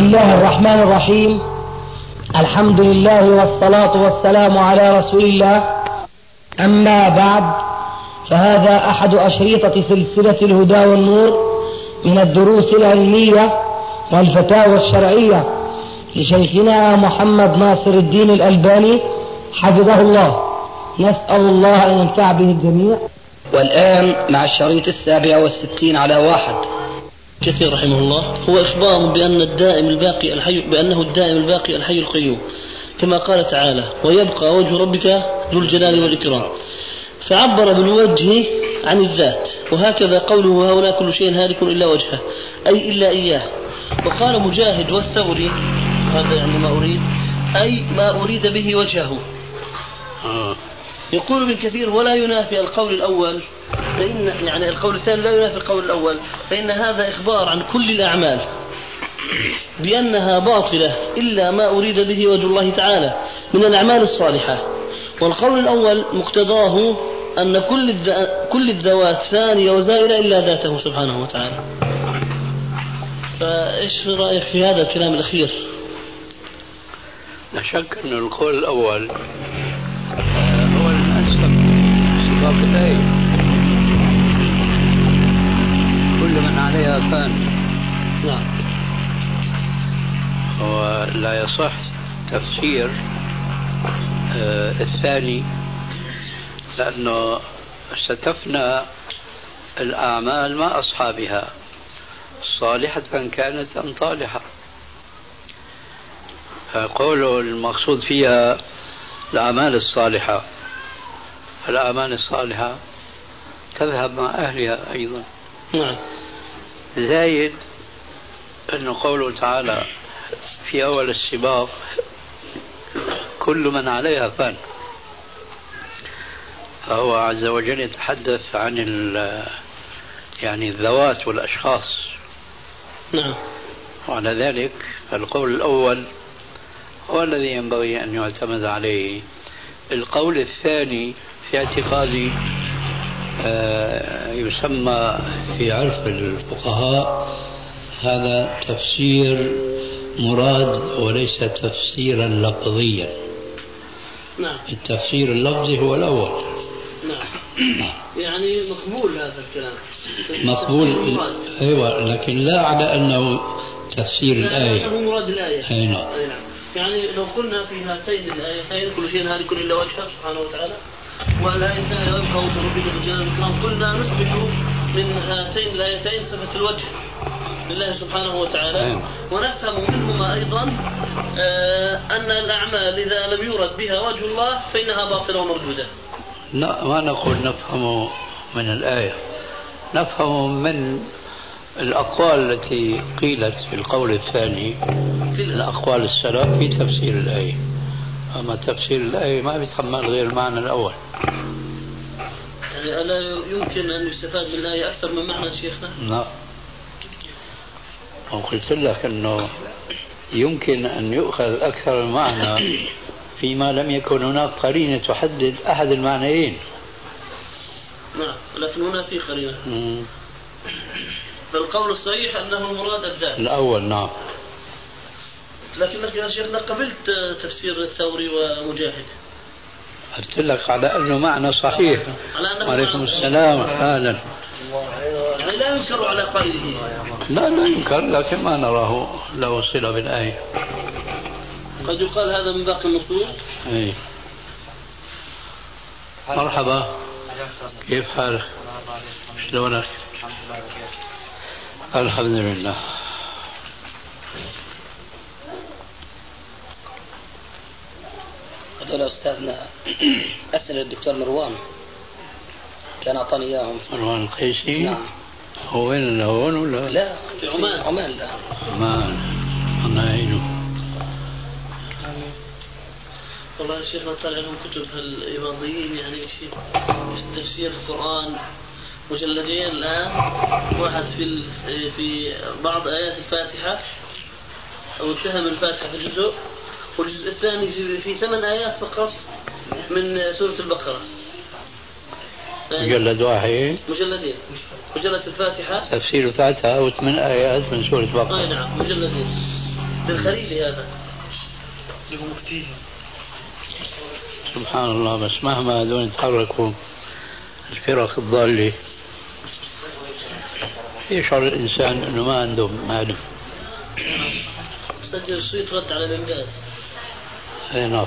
الله الرحمن الرحيم. الحمد لله والصلاة والسلام على رسول الله. أما بعد فهذا أحد أشريطة سلسلة الهدى والنور من الدروس العلمية والفتاوى الشرعية لشيخنا محمد ناصر الدين الألباني حفظه الله. نسأل الله أن ينفع به الجميع. والآن مع الشريط السابع والستين على واحد. كثير رحمه الله هو إخبار بأن الدائم الباقي الحي بأنه الدائم الباقي الحي القيوم. كما قال تعالى ويبقى وجه ربك ذو الجلال والإكرام فعبر بالوجه عن الذات وهكذا قوله هؤلاء كل شيء هالك إلا وجهه أي إلا إياه. وقال مجاهد والثوري هذا يعني ما أريد. أي ما أريد به وجهه. يقول ابن كثير ولا ينافي القول الأول فإن يعني القول الثاني لا ينافي القول الأول فإن هذا إخبار عن كل الأعمال بأنها باطلة إلا ما أريد به وجه الله تعالى من الأعمال الصالحة. والقول الأول مقتضاه أن كل كل الذوات ثانية وزائلة إلا ذاته سبحانه وتعالى. فإيش رأيك في هذا الكلام الأخير؟ لا شك أن القول الأول الآية كل من عليها فان. نعم. ولا يصح تفسير آه الثاني لأنه ستفنى الأعمال مع أصحابها. صالحة كانت أم طالحة؟ فقوله المقصود فيها الأعمال الصالحة. الأعمال الصالحة تذهب مع أهلها أيضا. نعم. زايد أنه قوله تعالى في أول السباق كل من عليها فان. فهو عز وجل يتحدث عن يعني الذوات والأشخاص. نعم. وعلى ذلك القول الأول هو الذي ينبغي أن يعتمد عليه. القول الثاني في اعتقادي يسمى في عرف الفقهاء هذا تفسير مراد وليس تفسيرا لفظيا. نعم. التفسير اللفظي هو الأول. نعم. يعني مقبول هذا الكلام. مقبول. أيوه لكن لا على أنه تفسير الآية. هو مراد أي نعم. أي نعم. يعني لو قلنا في هاتين الآيتين كل شيء هالك إلا وجهه سبحانه وتعالى. والايتان يبقى وجه ربك ذو الجلال والاكرام قلنا نثبت من هاتين الآيتين صفة الوجه لله سبحانه وتعالى. أيوة. ونفهم منهما أيضا آه أن الأعمال إذا لم يورد بها وجه الله فإنها باطلة ومردودة. لا ما نقول نفهم من الآية. نفهم من الأقوال التي قيلت في القول الثاني من أقوال السلف في تفسير الآية. أما تفسير الآية ما بيتحمل غير المعنى الأول. يعني ألا يمكن أن يستفاد من الآية أكثر من معنى شيخنا؟ لا. وقلت لك أنه يمكن أن يؤخذ أكثر المعنى فيما لم يكن هناك قرينة تحدد أحد المعنيين. نعم لكن هنا في قرينة. فالقول الصحيح أنه المراد الذات. الأول نعم. لكنك يا شيخنا قبلت تفسير الثوري ومجاهد. قلت لك على أنه معنى صحيح. وعليكم. السلام. أهلا. يعني لا ينكر على قائله. لا لا ينكر لكن ما نراه له صلة بالآية. قد يقال هذا من باقي النصوص. أي. مرحبا. كيف حالك؟ شلونك؟ الحمد لله هذول أستاذنا أسئلة الدكتور مروان. كان أعطاني إياهم. مروان القيسي؟ نعم. هو وين هون ولا؟ لا في عمان. عمان لا ما الله يعينه. والله يا شيخنا طلع لهم كتب الإباضيين يعني شيء في تفسير القرآن؟ مجلدين الآن. واحد في في بعض آيات الفاتحة أو اتهم الفاتحة في جزء والجزء الثاني في, ثمان آيات فقط من سورة البقرة. مجلد واحد. مجلدين. مجلد الفاتحة. تفسير الفاتحة وثمان آيات من سورة أي بقرة نعم مجلدين. للخليلي هذا. سبحان الله بس مهما هذول يتحركوا الفرق الضالة. يشعر الإنسان أنه ما عندهم معرفة. سجل الصيت رد على بن باز نعم.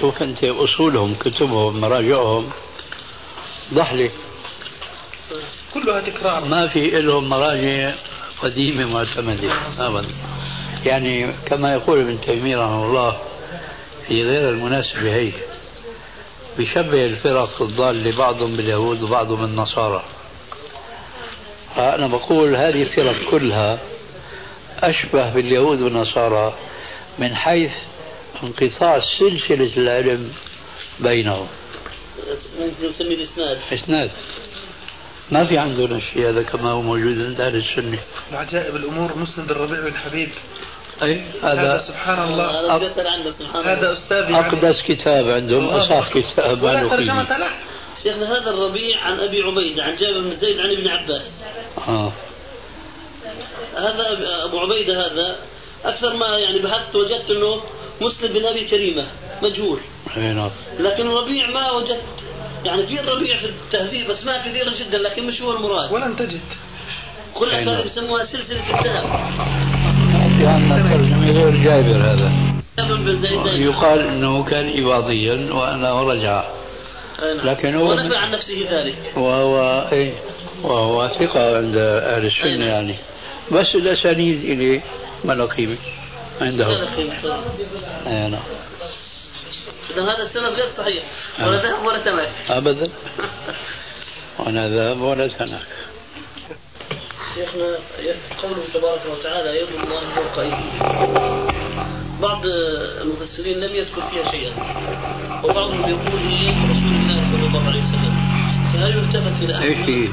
شوف انت اصولهم كتبهم مراجعهم. ضحله كلها تكرار. ما في لهم مراجع قديمة معتمده ابدا. يعني كما يقول ابن تيمية رحمه الله في غير المناسبة هي بيشبه الفرق الضالة بعضهم باليهود وبعضهم بالنصارى. فأنا بقول هذه الفرق كلها أشبه باليهود والنصارى من حيث انقطاع سلسلة العلم بينهم. ممكن الإسناد إسناد. ما في عندنا الشيء هذا كما هو موجود عند أهل السنة. العجائب الأمور مسند الربيع بن حبيب. أي هذا هذا سبحان الله. هذا سبحان هذا أستاذي أقدس كتاب عندهم. أصح كتاب ولا ترجمة له. شيخنا هذا الربيع عن أبي عبيدة عن جابر بن زيد عن ابن عباس. آه. هذا أبو عبيدة هذا أكثر ما يعني بحثت وجدت أنه مسلم بن أبي كريمة مجهول. نعم. لكن الربيع ما وجدت. يعني في الربيع في التهذيب أسماء كثيرة جدا لكن مش هو المراد ولن تجد. كل أي نعم. هذه يسموها سلسلة الذهب. في عندنا ترجمة غير جابر هذا. جابر بن زيد. يقال أنه كان إباضيا وأنه رجع. نعم. لكن هو ونفى عن نفسه ذلك. وهو إيه وهو ثقة عند السنة نعم. يعني. بس الأسانيد إليه ما له قيمة عندهم هذا قيمة. أي نعم. إذا هذا السند غير صحيح. ولا ذهب ولا تمك أبدا. ولا ذهب ولا سنك شيخنا قوله تبارك وتعالى يد الله فوق بعض المفسرين لم يذكر فيها شيئا. وبعضهم يقول هي رسول الله صلى الله عليه وسلم. فهل يلتفت إلى إيش هي؟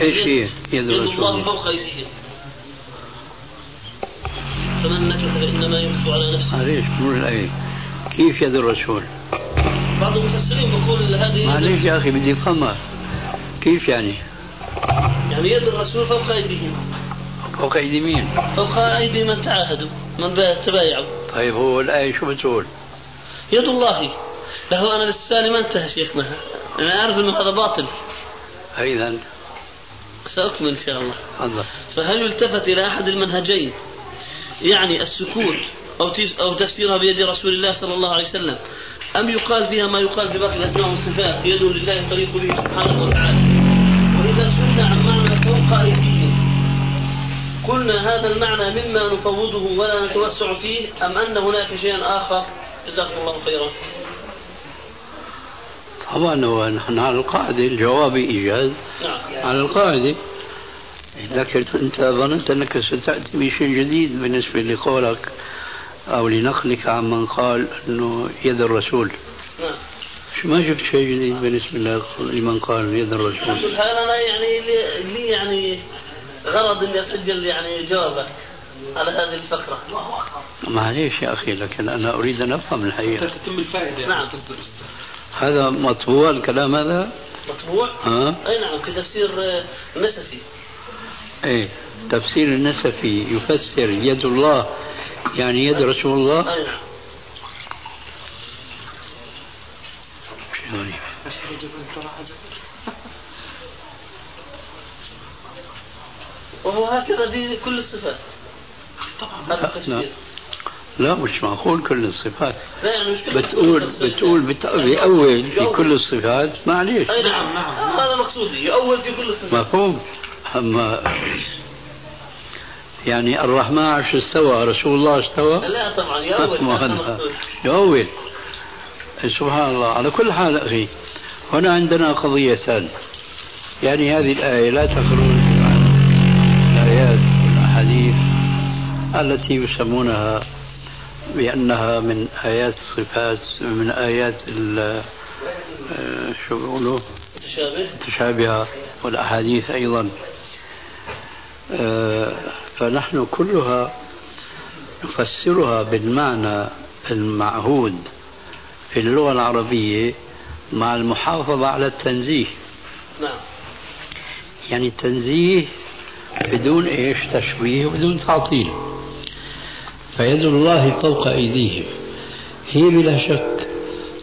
إيش هي؟ يد الله فوق ايديهم فمن نكث فإنما ينكث على نفسه. معليش مر كيف يد الرسول؟ بعض المفسرين يقول هذه معليش يا أخي بدي أفهمها كيف يعني؟ يعني يد الرسول فوق أيديهم. فوق أيدي مين؟ فوق أيدي من تعاهدوا من تبايعوا. طيب هو الآية شو بتقول؟ يد الله. له أنا لساني ما انتهى شيخنا أنا أعرف إنه هذا باطل. إذا سأكمل إن شاء الله. تفضل. فهل يلتفت إلى أحد المنهجين؟ يعني السكوت تيس- أو تفسيرها بيد رسول الله صلى الله عليه وسلم أم يقال فيها ما يقال في باقي الأسماء والصفات يد لله يطلق به سبحانه وتعالى؟ وإذا سئلنا عن معنى فوق أيديهم قلنا هذا المعنى مما نفوضه ولا نتوسع فيه أم أن هناك شيئا آخر؟ جزاكم الله خيرا. طبعا نحن على القاعدة الجواب إيجاز. نعم. على القاعدة. لكن أنت ظننت أنك ستأتي بشيء جديد بالنسبة لقولك أو لنقلك عمن قال أنه يد الرسول. نعم. شو ما شفت شيء جديد بالنسبة لمن قال يد الرسول؟ سبحان الله يعني لي, يعني غرض اني أسجل يعني جوابك على هذه الفقرة. معليش يا أخي لكن أنا أريد أن أفهم الحقيقة. تتم الفائدة نعم. هذا مطبوع الكلام هذا؟ مطبوع؟ ها؟ أي نعم في تفسير آه، النسفي. إيه تفسير النسفي يفسر يد الله يعني يد رسول الله؟ أي نعم. غريب. وهو هكذا في كل الصفات. هذا. التفسير. لا مش معقول كل الصفات. بتقول. بتقول بت- بيأول في كل الصفات. معليش. أي نعم نعم. هذا مقصودي. يؤول في كل الصفات. مفهوم. أما يعني الرحمن عرش استوى رسول الله استوى؟ لا طبعا يؤول. مقصود يؤول. سبحان الله. على كل حال أخي هنا عندنا قضيتان يعني هذه الآية لا تخرج عن الآيات والأحاديث التي يسمونها بأنها من آيات الصفات من آيات ال- آه، شو بيقولوا؟ متشابه. متشابهة والأحاديث أيضا. آه، فنحن كلها نفسرها بالمعنى المعهود في اللغة العربية مع المحافظة على التنزيه. نعم. يعني التنزيه بدون إيش؟ تشبيه وبدون تعطيل. فيد الله فوق أيديهم. هي بلا شك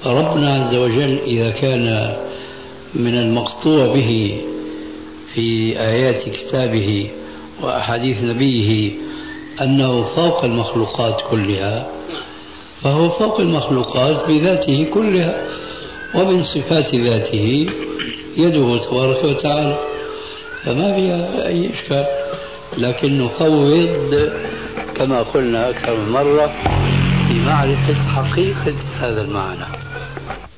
ربنا عز وجل إذا كان من المقطوع به في آيات كتابه وأحاديث نبيه أنه فوق المخلوقات كلها فهو فوق المخلوقات بذاته كلها ومن صفات ذاته يده تبارك وتعالى. فما فيها أي إشكال لكن نفوض كما قلنا أكثر من مرة لمعرفة حقيقة هذا المعنى.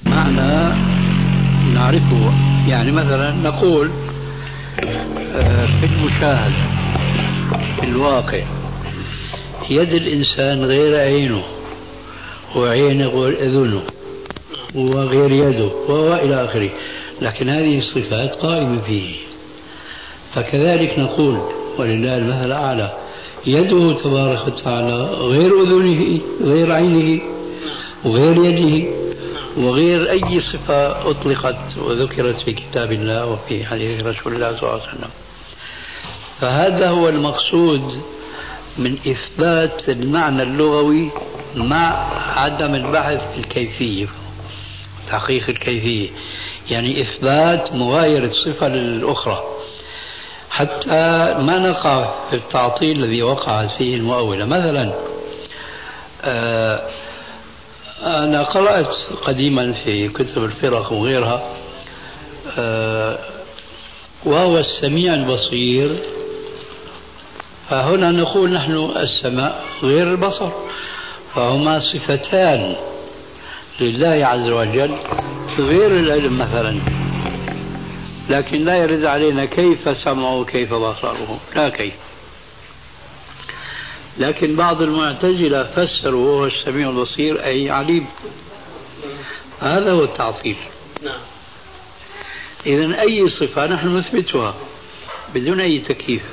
معنى نعرفه يعني مثلا نقول آه، في المشاهد في الواقع يد الإنسان غير عينه وعينه غير أذنه وغير يده وإلى آخره لكن هذه الصفات قائمة فيه. فكذلك نقول ولله المثل الأعلى يده تبارك وتعالى غير أذنه غير عينه وغير يده وغير أي صفة أطلقت وذكرت في كتاب الله وفي حديث رسول الله صلى الله عليه وسلم. فهذا هو المقصود من إثبات المعنى اللغوي مع عدم البحث في الكيفية تحقيق الكيفية. يعني إثبات مغايرة صفة للأخرى. حتى ما نقع في التعطيل الذي وقعت فيه المؤولة. مثلا آه، أنا قرأت قديما في كتب الفرق وغيرها آه، وهو السميع البصير. فهنا نقول نحن السماء غير البصر فهما صفتان لله عز وجل غير العلم مثلا. لكن لا يرد علينا كيف سمعه وكيف بصره لا كيف. لكن بعض المعتزلة فسروا وهو السميع البصير أي عليم. هذا هو التعطيل. نعم. إذا أي صفة نحن نثبتها بدون أي تكييف.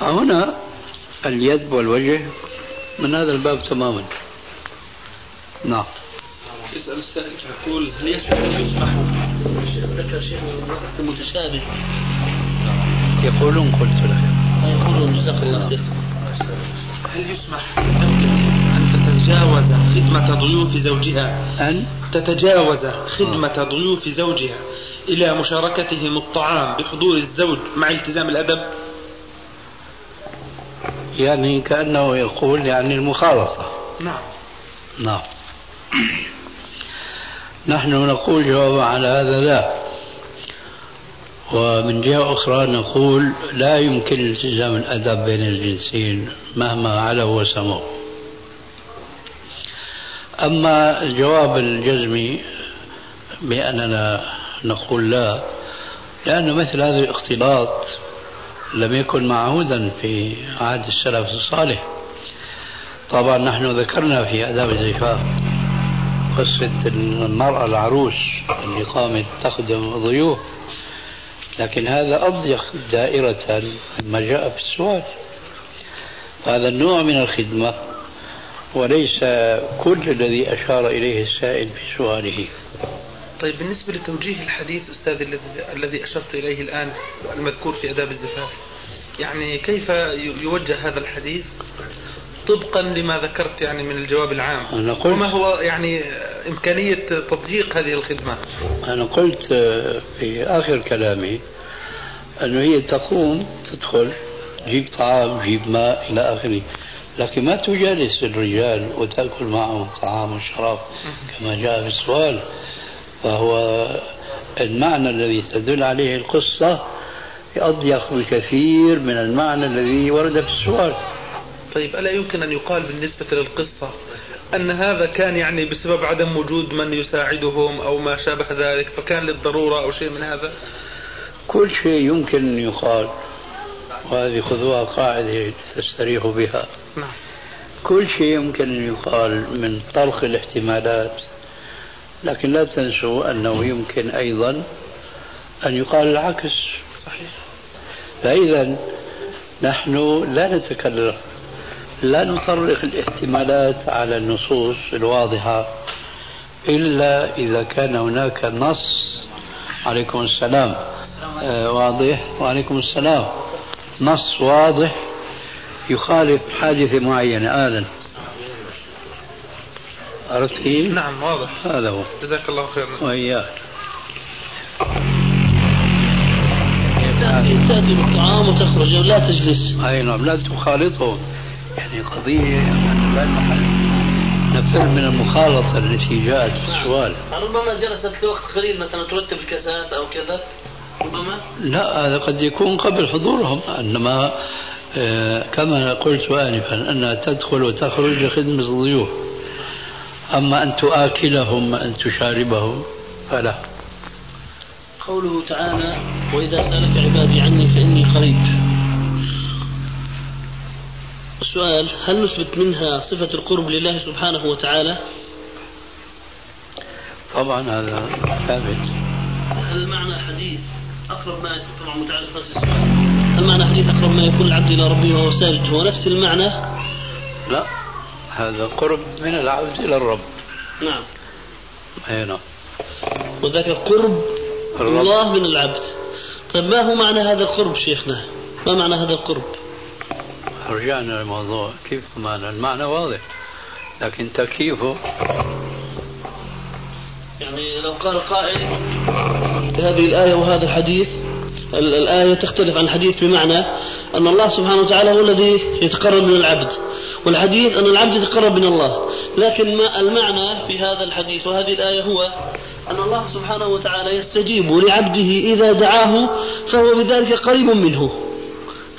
فهنا اليد والوجه من هذا الباب تماما. نعم. يسأل السائل يقول هل يسمح يسمح ذكر شيء من الوقت المتشابه؟ يقولون قلت لك يقولون جزاك الله خير. هل يسمح أن تتجاوز خدمة ضيوف زوجها؟ أن؟ تتجاوز خدمة ضيوف زوجها إلى مشاركتهم الطعام بحضور الزوج مع التزام الأدب؟ يعني كأنه يقول يعني المخالطة. نعم. نعم. نحن نقول جوابا على هذا لا. ومن جهة أخرى نقول لا يمكن التزام الأدب بين الجنسين مهما علوا وسموا أما الجواب الجزمي بأننا نقول لا لأن مثل هذا الاختلاط لم يكن معهودا في عهد السلف الصالح. طبعا نحن ذكرنا في آداب الزفاف قصة المرأة العروس اللي قامت تخدم ضيوف. لكن هذا أضيق دائرة مما جاء في السؤال. هذا النوع من الخدمة وليس كل الذي أشار إليه السائل في سؤاله. طيب بالنسبة لتوجيه الحديث أستاذ الذي أشرت إليه الآن المذكور في آداب الزفاف يعني كيف يوجه هذا الحديث؟ طبقا لما ذكرت يعني من الجواب العام. أنا قلت وما هو يعني إمكانية تطبيق هذه الخدمة؟ أنا قلت في آخر كلامي أنه هي تقوم تدخل جيب طعام جيب ماء إلى آخره. لكن ما تجالس الرجال وتأكل معهم طعام وشراب كما جاء في السؤال. فهو المعنى الذي تدل عليه القصة أضيق بكثير من المعنى الذي ورد في السؤال. طيب ألا يمكن أن يقال بالنسبة للقصة أن هذا كان يعني بسبب عدم وجود من يساعدهم أو ما شابه ذلك فكان للضرورة أو شيء من هذا؟ كل شيء يمكن أن يقال وهذه خذوها قاعدة تستريحوا بها. نعم. كل شيء يمكن أن يقال من طلق الاحتمالات لكن لا تنسوا أنه يمكن أيضا أن يقال العكس. صحيح. فإذا نحن لا نتكلم لا نطرق الاحتمالات على النصوص الواضحة إلا إذا كان هناك نص. عليكم السلام. آه واضح؟ وعليكم السلام. نص واضح يخالف حادثة معينة. آلا عرفت كيف؟ نعم واضح. هذا هو. جزاك الله خيرا. وإياك. تأتي بالطعام وتخرج لا تجلس. أي نعم لا تخالطهم يعني قضية يعني لا محل. نفر من المخالطة التي جاءت في السؤال. ربما جلست لوقت قليل مثلا ترتب الكاسات أو كذا. ربما؟ لا هذا قد يكون قبل حضورهم. إنما آه، كما قلت انفا أنها تدخل وتخرج لخدمة الضيوف. أما أن تؤكلهم أن تشاربهم فلا. قوله تعالى وإذا سألك عبادي عني فإني قريب. السؤال هل نثبت منها صفة القرب لله سبحانه وتعالى؟ طبعا هذا ثابت. هل معنى حديث أقرب ما طبعا متعلق نفس السؤال. هل معنى حديث أقرب ما يكون العبد إلى ربه وهو ساجد؟ هو نفس المعنى؟ لا هذا قرب من العبد إلى الرب. نعم. أي نعم. وذاك قرب الرب. الله من العبد. طيب ما هو معنى هذا القرب شيخنا؟ ما معنى هذا القرب؟ رجعنا للموضوع. كيف معنى المعنى واضح لكن تكييفه يعني لو قال قائل هذه الآية وهذا الحديث ال- الآية تختلف عن الحديث بمعنى أن الله سبحانه وتعالى هو الذي يتقرب من العبد والحديث أن العبد يتقرب من الله. لكن ما المعنى في هذا الحديث وهذه الآية هو أن الله سبحانه وتعالى يستجيب لعبده إذا دعاه فهو بذلك قريب منه.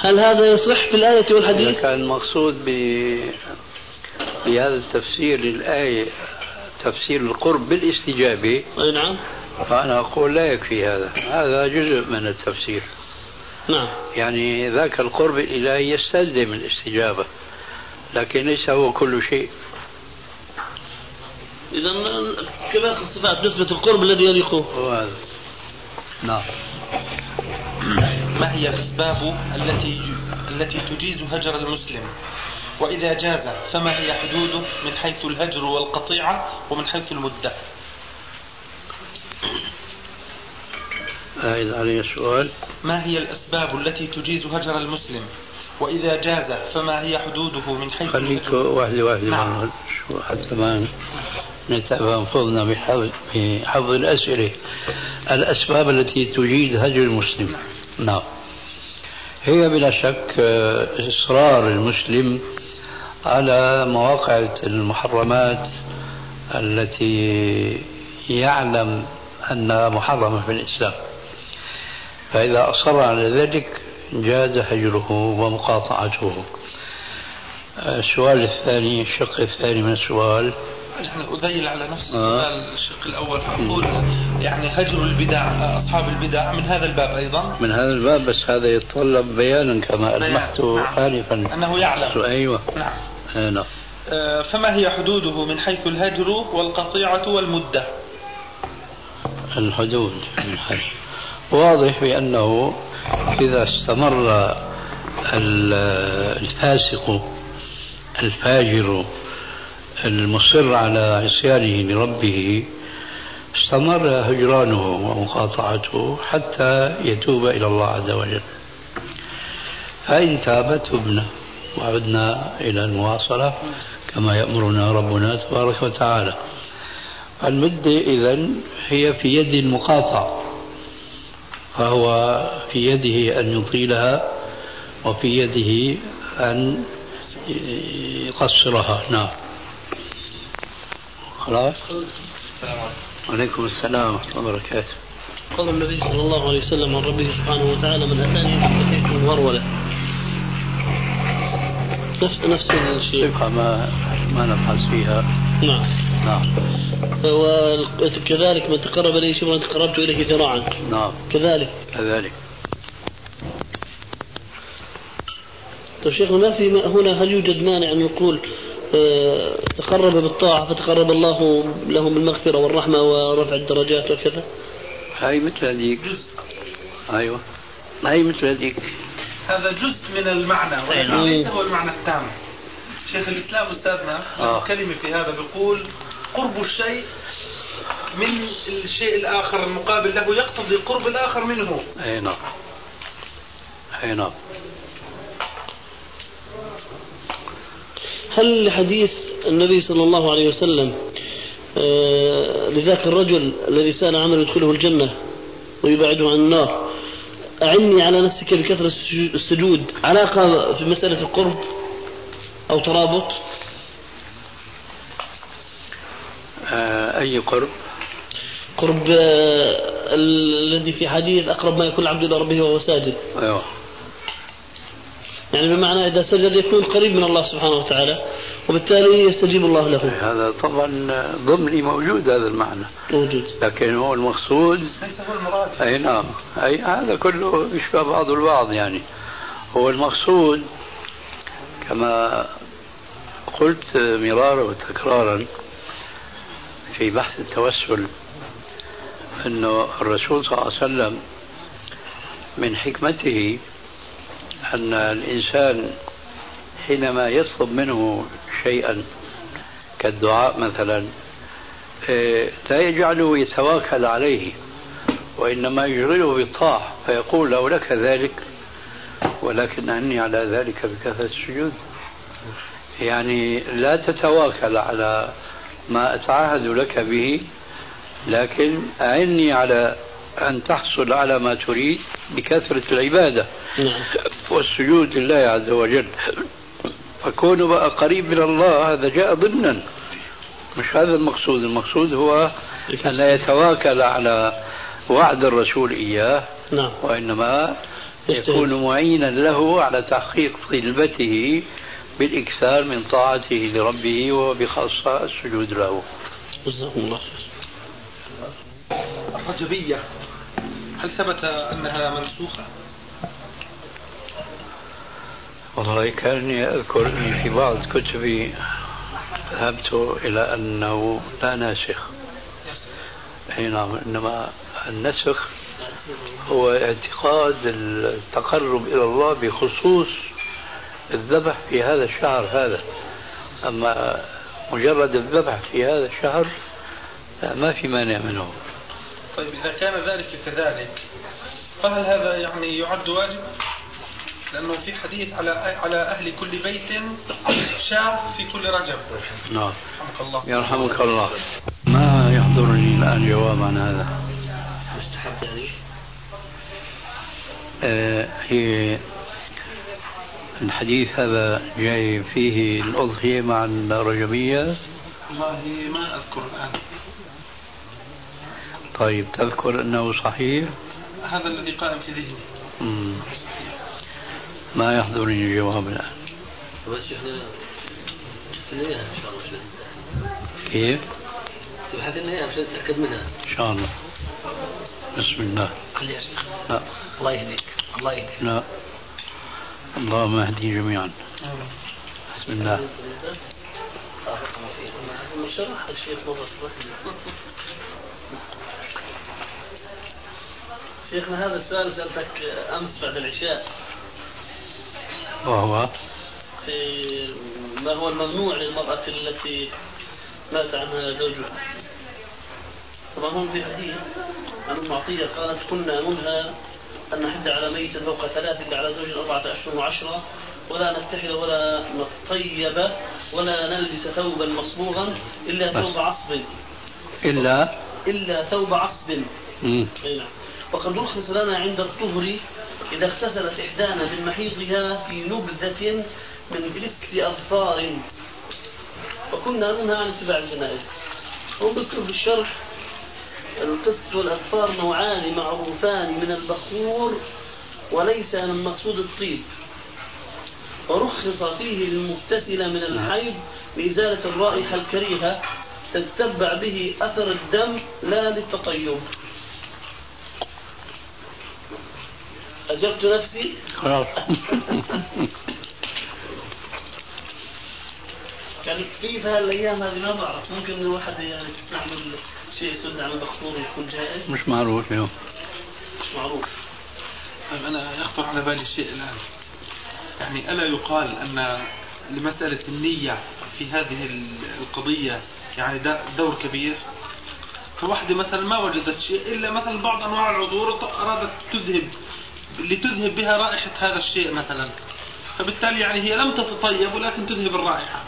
هل هذا يصح في الآية والحديث؟ كان المقصود ب... بهذا التفسير للآية تفسير القرب بالاستجابة أي نعم. فأنا أقول لا يكفي هذا. هذا جزء من التفسير. نعم. يعني ذاك القرب الإلهي يستلزم الاستجابة لكن ليس هو كل شيء. إذا كباقي الصفات نثبت القرب الذي يليق. هو هذا. نعم. ما هي الأسباب التي التي تجيز هجر المسلم؟ وإذا جاز فما هي حدوده من حيث الهجر والقطيعة ومن حيث المدة؟ أعيد علي السؤال. ما هي الأسباب التي تجيز هجر المسلم؟ وإذا جاز فما هي حدوده من حيث خليك واحدة واحدة نعم. شو حتى ما نتعب أنفسنا بحفظ بحفظ الأسئلة. الأسباب التي تجيد هجر المسلم. نعم. هي بلا شك آه، إصرار المسلم على مواقع المحرمات التي يعلم أنها محرمة في الإسلام. فإذا أصر على ذلك جاز هجره ومقاطعته. السؤال الثاني الشق الثاني من السؤال. يعني أذيل على نفس آه. الشق الأول فأقول يعني هجر البدع أصحاب البدع من هذا الباب أيضا. من هذا الباب بس هذا يتطلب بيانا كما ألمحت نعم. آنفا. أنه يعلم. أيوه. نعم. آه، نعم. آه، فما هي حدوده من حيث الهجر والقطيعة والمدة؟ الحدود الحج واضح بأنه إذا استمر ال- الفاسق الفاجر المصر على عصيانه لربه استمر هجرانه ومقاطعته حتى يتوب إلى الله عز وجل. فإن تاب تبنا وعدنا إلى المواصلة كما يأمرنا ربنا تبارك وتعالى. المدة إذا هي في يد المقاطع فهو في يده أن يطيلها وفي يده أن يقصرها. نعم. خلاص؟ عليكم السلام ورحمة الله وبركاته. قول النبي صلى الله عليه وسلم عن ربه سبحانه وتعالى من أتاني فأتيته هرولة نفس نفس الشيء. تبقى ما ما نبحث فيها. نعم. نعم. وكذلك من تقرب إليه شبرا تقربت إليه ذراعا. نعم. كذلك. كذلك. طيب شيخنا ما في هنا هل يوجد مانع أن نقول آه، تقرب بالطاعة فتقرب الله له بالمغفرة والرحمة ورفع الدرجات وكذا؟ هاي مثل هذيك. أيوة. هاي مثل هذيك. هذا جزء من المعنى نعم. ولكن ليس هو المعنى التام. شيخ الإسلام أستاذنا آه. كلمة في هذا بيقول قرب الشيء من الشيء الآخر المقابل له يقتضي قرب الآخر منه. أي نعم. أي نعم. هل حديث النبي صلى الله عليه وسلم آه، لذاك الرجل الذي سأل عمل يدخله الجنة ويبعده عن النار أعني على نفسك بكثرة السجود علاقة في مسألة القرب أو ترابط؟ آه أي قرب؟ قرب آه الذي في حديث أقرب ما يكون العبد إلى ربه وهو ساجد. أيوه. يعني بمعنى إذا سجد يكون قريب من الله سبحانه وتعالى وبالتالي يستجيب الله له. هذا طبعا ضمني موجود هذا المعنى. موجود. لكن هو المقصود ليس هو المراد. أي نعم. أي هذا كله يشبه بعض البعض يعني. هو المقصود كما قلت مرارا وتكرارا في بحث التوسل أنه الرسول صلى الله عليه وسلم من حكمته أن الإنسان حينما يطلب منه شيئا كالدعاء مثلا إيه، لا يجعله يتواكل عليه وإنما يشغله بالطاعة فيقول لو لك ذلك ولكن أعني على ذلك بكثرة السجود. يعني لا تتواكل على ما أتعهد لك به لكن أعني على أن تحصل على ما تريد بكثرة العبادة نعم. والسجود لله عز وجل. فكونه بقى قريب من الله هذا جاء ضمنا. مش هذا المقصود. المقصود هو أن لا يتواكل على وعد الرسول إياه نعم. وإنما يكون معينا له على تحقيق طلبته بالإكثار من طاعته لربه وبخاصة السجود له. الله الرجبية هل ثبت أنها منسوخة؟ والله كاني أذكر أني في بعض كتبي ذهبت إلى أنه لا ناسخ. أي نعم إنما النسخ هو اعتقاد التقرب إلى الله بخصوص الذبح في هذا الشهر هذا. أما مجرد الذبح في هذا الشهر ما في مانع منه. طيب إذا كان ذلك كذلك فهل هذا يعني يعد واجب؟ لأنه في حديث على على أهل كل بيت شاة في كل رجب. نعم. رحمك الله. يرحمك الله. ما يحضرني الآن جواب عن هذا؟ مستحب يعني؟ آه هي الحديث هذا جاي فيه الأضحية مع الرجبية. والله ما أذكر الآن. طيب تذكر أنه صحيح؟ هذا الذي قائم في ذهني. ما يحضرني الجواب الآن. بس إحنا نيها إن شاء الله كيف؟ تبحث لنا اياها عشان نتاكد منها. إن شاء الله. بسم الله. خليها لا. الله يهديك. الله يهديك. لا. اللهم اهدي جميعا. بسم الله. شرح الشيخ مرة شيخنا هذا السؤال سألتك أمس بعد العشاء. وهو؟ في ما هو الممنوع للمرأة التي مات عنها زوجها؟ طبعا هم في حديث عن أم عطية قالت كنا ننهى أن نحد على ميت فوق ثلاث إلا على زوج أربعة أشهر وعشرة ولا نتحد ولا نطيب ولا نلبس ثوبا مصبوغا إلا ثوب عصب. إلا؟ إلا ثوب عصب. أي نعم. وقد رخص لنا عند الطهر إذا اغتسلت إحدانا من محيضها في نبذة من جلك أظفار. وكنا ننهى عن اتباع الجنائز. وذكر في الشرح القسط والأظفار نوعان معروفان من البخور وليس من مقصود الطيب. ورخص فيه للمغتسل من الحيض لإزالة الرائحة الكريهة تتبع به أثر الدم لا للتطيب. أجبت نفسي؟ خلاص. يعني في هالايام هذه ما بعرف ممكن الواحد يعني تستعمل شيء يسد عن البخور يكون جائز؟ مش معروف اليوم. مش معروف. طيب أنا يخطر على بالي شيء الآن. يعني ألا يقال أن لمسألة النية في هذه القضية يعني دور كبير؟ فواحدة مثلا ما وجدت شيء إلا مثلا بعض أنواع العذور أرادت تذهب. لتذهب بها رائحة هذا الشيء مثلا. فبالتالي يعني هي لم تتطيب ولكن تذهب الرائحة.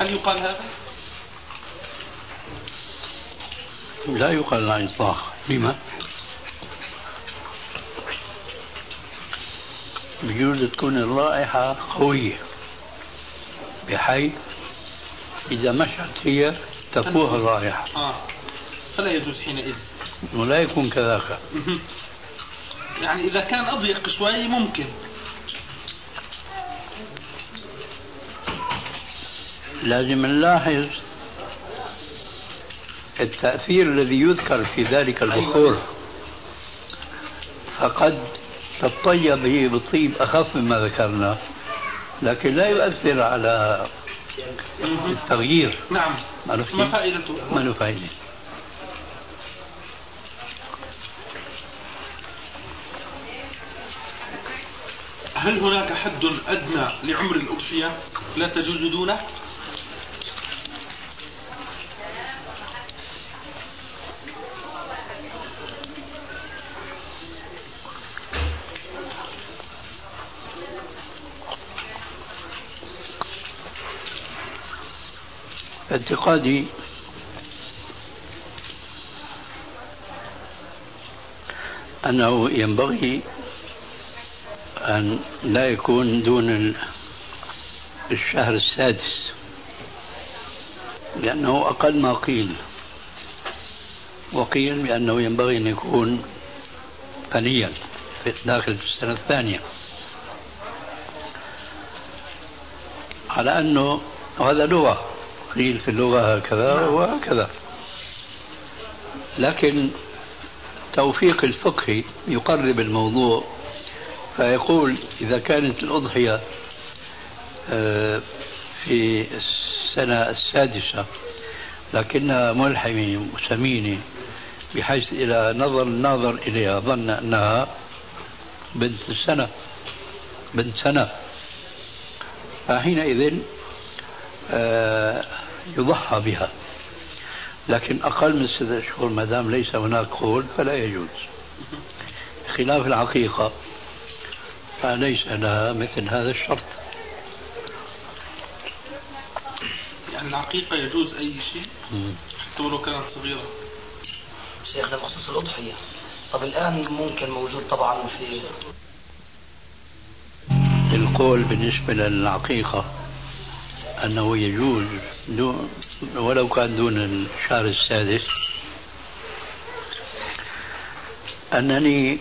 هل يقال هذا؟ لا يقال على الإطلاق لما؟ بجوز تكون الرائحة قوية بحيث إذا مشت هي تفوه الرائحة آه. فلا يجوز حينئذ. ولا يكون كذاك. يعني إذا كان أضيق شوي ممكن. لازم نلاحظ التأثير الذي يذكر في ذلك البخور. فقد تطيب هي بالطيب أخف مما ذكرنا لكن لا يؤثر على التغيير. نعم. ما فائدته؟ ما له هل هناك حد أدنى لعمر الأضحية لا تجوز دونه؟ اعتقادي أنه ينبغي أن لا يكون دون الشهر السادس لأنه أقل ما قيل. وقيل بأنه ينبغي أن يكون فنيا في داخل السنة الثانية. على أنه هذا لغة قيل في اللغة هكذا وهكذا. لكن توفيق الفقه يقرب الموضوع فيقول إذا كانت الأضحية آه، في السنة السادسة لكنها ملحمة سمينة بحيث إذا نظر الناظر إليها ظن أنها بنت السنة بنت سنة. فحينئذ آه، يضحى بها. لكن أقل من ستة أشهر ما دام ليس هناك قول فلا يجوز. خلاف العقيقة. فليس لها مثل هذا الشرط. يعني العقيقة يجوز أي شيء؟ حتى ولو كانت صغيرة. شيخنا بخصوص الأضحية. طب الآن ممكن موجود طبعا في القول بالنسبة للعقيقة أنه يجوز دون ولو كان دون الشهر السادس أنني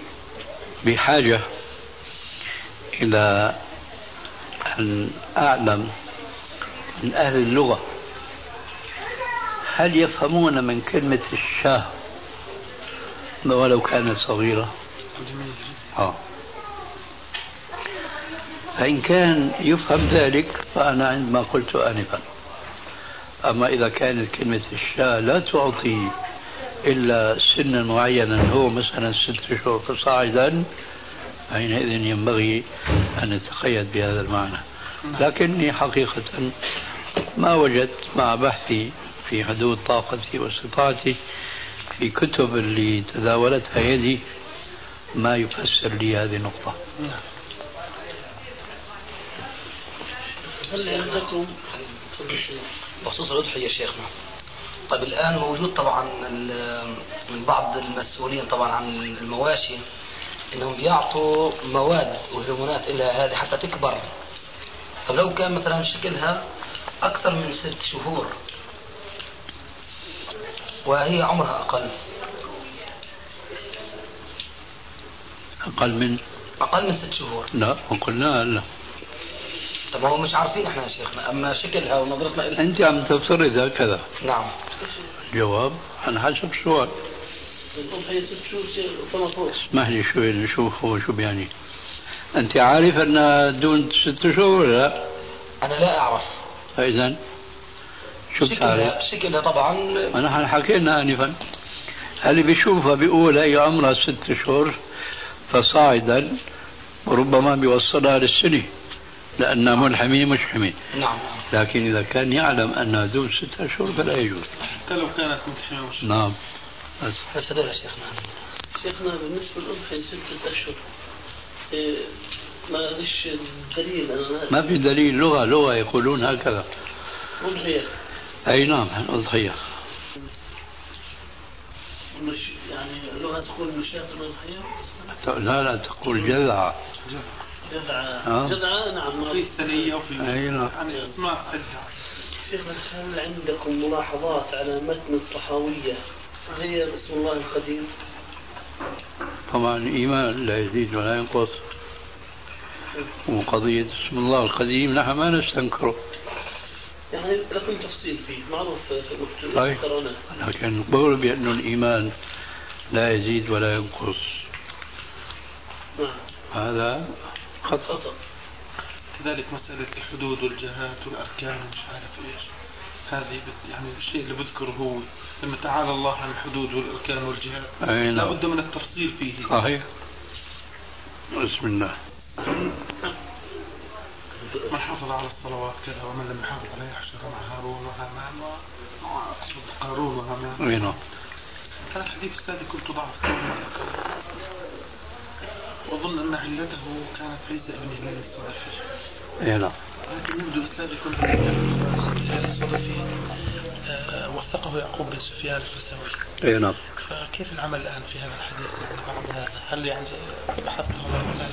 بحاجة إلى أن أعلم من أهل اللغة هل يفهمون من كلمة الشاه ولو كانت صغيرة؟ آه. فإن كان يفهم ذلك فأنا عندما قلت آنفا أما إذا كانت كلمة الشاة لا تعطي إلا سنا معينا هو مثلا ست شهور فصاعدا حينئذ ينبغي أن نتقيد بهذا المعنى. لكني حقيقة ما وجدت مع بحثي في حدود طاقتي واستطاعتي في كتب اللي تداولتها يدي ما يفسر لي هذه النقطة. هل عندكم بخصوص الأضحية شيخنا طيب الآن موجود طبعا من بعض المسؤولين طبعا عن المواشي. إنهم بيعطوا مواد وهرمونات إلى هذه حتى تكبر. فلو كان مثلا شكلها أكثر من ست شهور وهي عمرها أقل. أقل من؟ أقل من ست شهور. لا وقلنا لا. طب هو مش عارفين إحنا يا شيخنا أما شكلها ونظرتنا أنت عم تفترض هكذا نعم. الجواب على حسب السؤال اسمح لي شوي نشوف هو شو بيعني؟ أنت عارف انها دون ست شهور ولا لا؟ أنا لا أعرف. فاذا شو بتعرف؟ شكلها طبعا نحن حكينا انفا. اللي بيشوفها بيقول هي عمرها ست شهور فصاعدا وربما بيوصلها للسنة لأنها ملحمة مش حمي نعم. لكن إذا كان يعلم أنها دون ستة أشهر فلا يجوز. حتى لو كانت ملحمة نعم. بس هذول يا شيخنا. شيخنا بالنسبة للأضحية ستة أشهر إيه، ما فيش دليل أنا ما في دليل لغة لغة يقولون هكذا. أضحية. أي نعم الأضحية مش يعني اللغة تقول مشيئة الأضحية لا لا تقول جذع. جذعة آه. جذعة نعم في. الثنية وفي أي نعم. يعني إسماء شيخنا هل عندكم ملاحظات على متن الطحاوية؟ هي بسم الله القديم. طبعا الإيمان لا يزيد ولا ينقص. وقضية اسم الله القديم نحن ما نستنكره. يعني لكم تفصيل فيه معروف في طيب. لكن القول بأن الإيمان لا يزيد ولا ينقص. نعم. هذا خطأ. خطأ. كذلك مسألة الحدود والجهات والأركان ومش عارف إيش. هذه يعني الشيء اللي بذكره هو لما تعالى الله عن الحدود والأركان والجهات أي لا نعم بد من التفصيل فيه. صحيح. بسم الله. من حافظ على الصلوات كذا ومن لم يحافظ عليها حشر مع هارون وهامان وأقصد قارون وهامان أي نعم. هذا الحديث السادس كنت ضعف وأظن أن علته كانت عيسى بن هلال الصدفي أي نعم. لكن يبدو أستاذ يكون آه، وثقه يعقوب بن سفيان الفسوي أي نعم فكيف العمل الآن في هذا الحديث بعد هذا؟ هل يعني بحثته ولا لا؟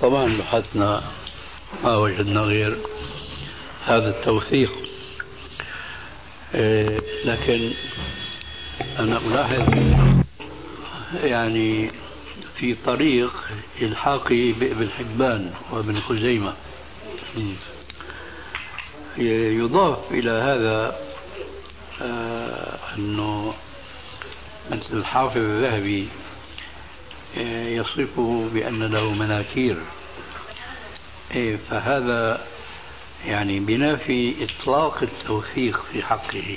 طبعا بحثنا ما وجدنا غير هذا التوثيق إيه، لكن أنا ألاحظ يعني في طريق إلحاقي بإبن حبان وابن خزيمة. يضاف إلى هذا آه، أنه مثل الحافظ الذهبي آه، يصفه بأن له مناكير. إيه، فهذا يعني بنافي إطلاق التوثيق في حقه.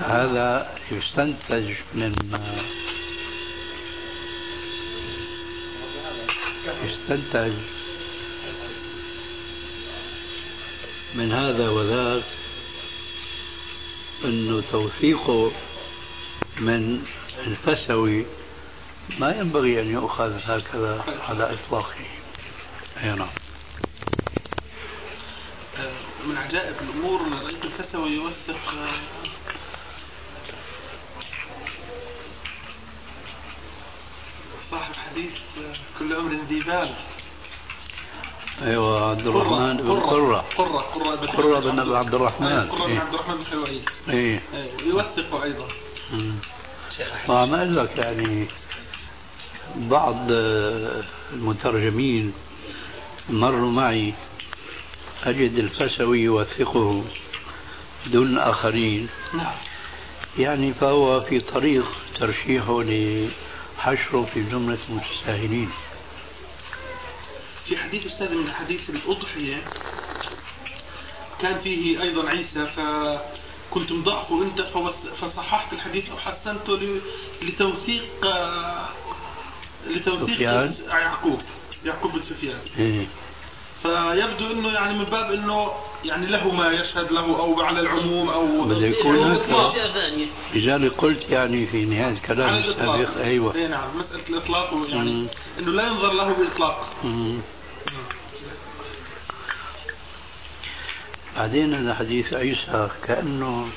هذا يستنتج من يستنتج من هذا وذاك أنه توثيقه من الفسوي ما ينبغي أن يؤخذ هكذا على إطلاقه. أي نعم. من عجائب الأمور أن رأيت الفسوي يوثق آه، صاحب حديث آه، كل أمر ذي بال. أيوه عبد الرحمن بن قرة. قرة قرة بن قرة بن عبد الرحمن. قرة بن إيه. عبد الرحمن بن حلوين إيه. آه، يوثق طبعا ما أقول لك يعني بعض المترجمين مروا معي أجد الفسوي يوثقه دون الآخرين نعم. يعني فهو في طريق ترشيحه لحشره في جملة المتساهلين. في حديث أستاذ من حديث الأضحية كان فيه أيضا عيسى فكنت مضعفه أنت فصححت الحديث أو حسنته لتوثيق لتوثيق؟ يعقوب يعقوب بن سفيان إيه. فيبدو إنه يعني من باب إنه يعني له ما يشهد له أو على العموم أو بده يكون هكذا لذلك قلت يعني في نهاية كلام على الإطلاق. السابق أيوة. اي نعم مسألة الإطلاق يعني مم. إنه لا ينظر له بإطلاق. بعدين هذا حديث عيسى كأنه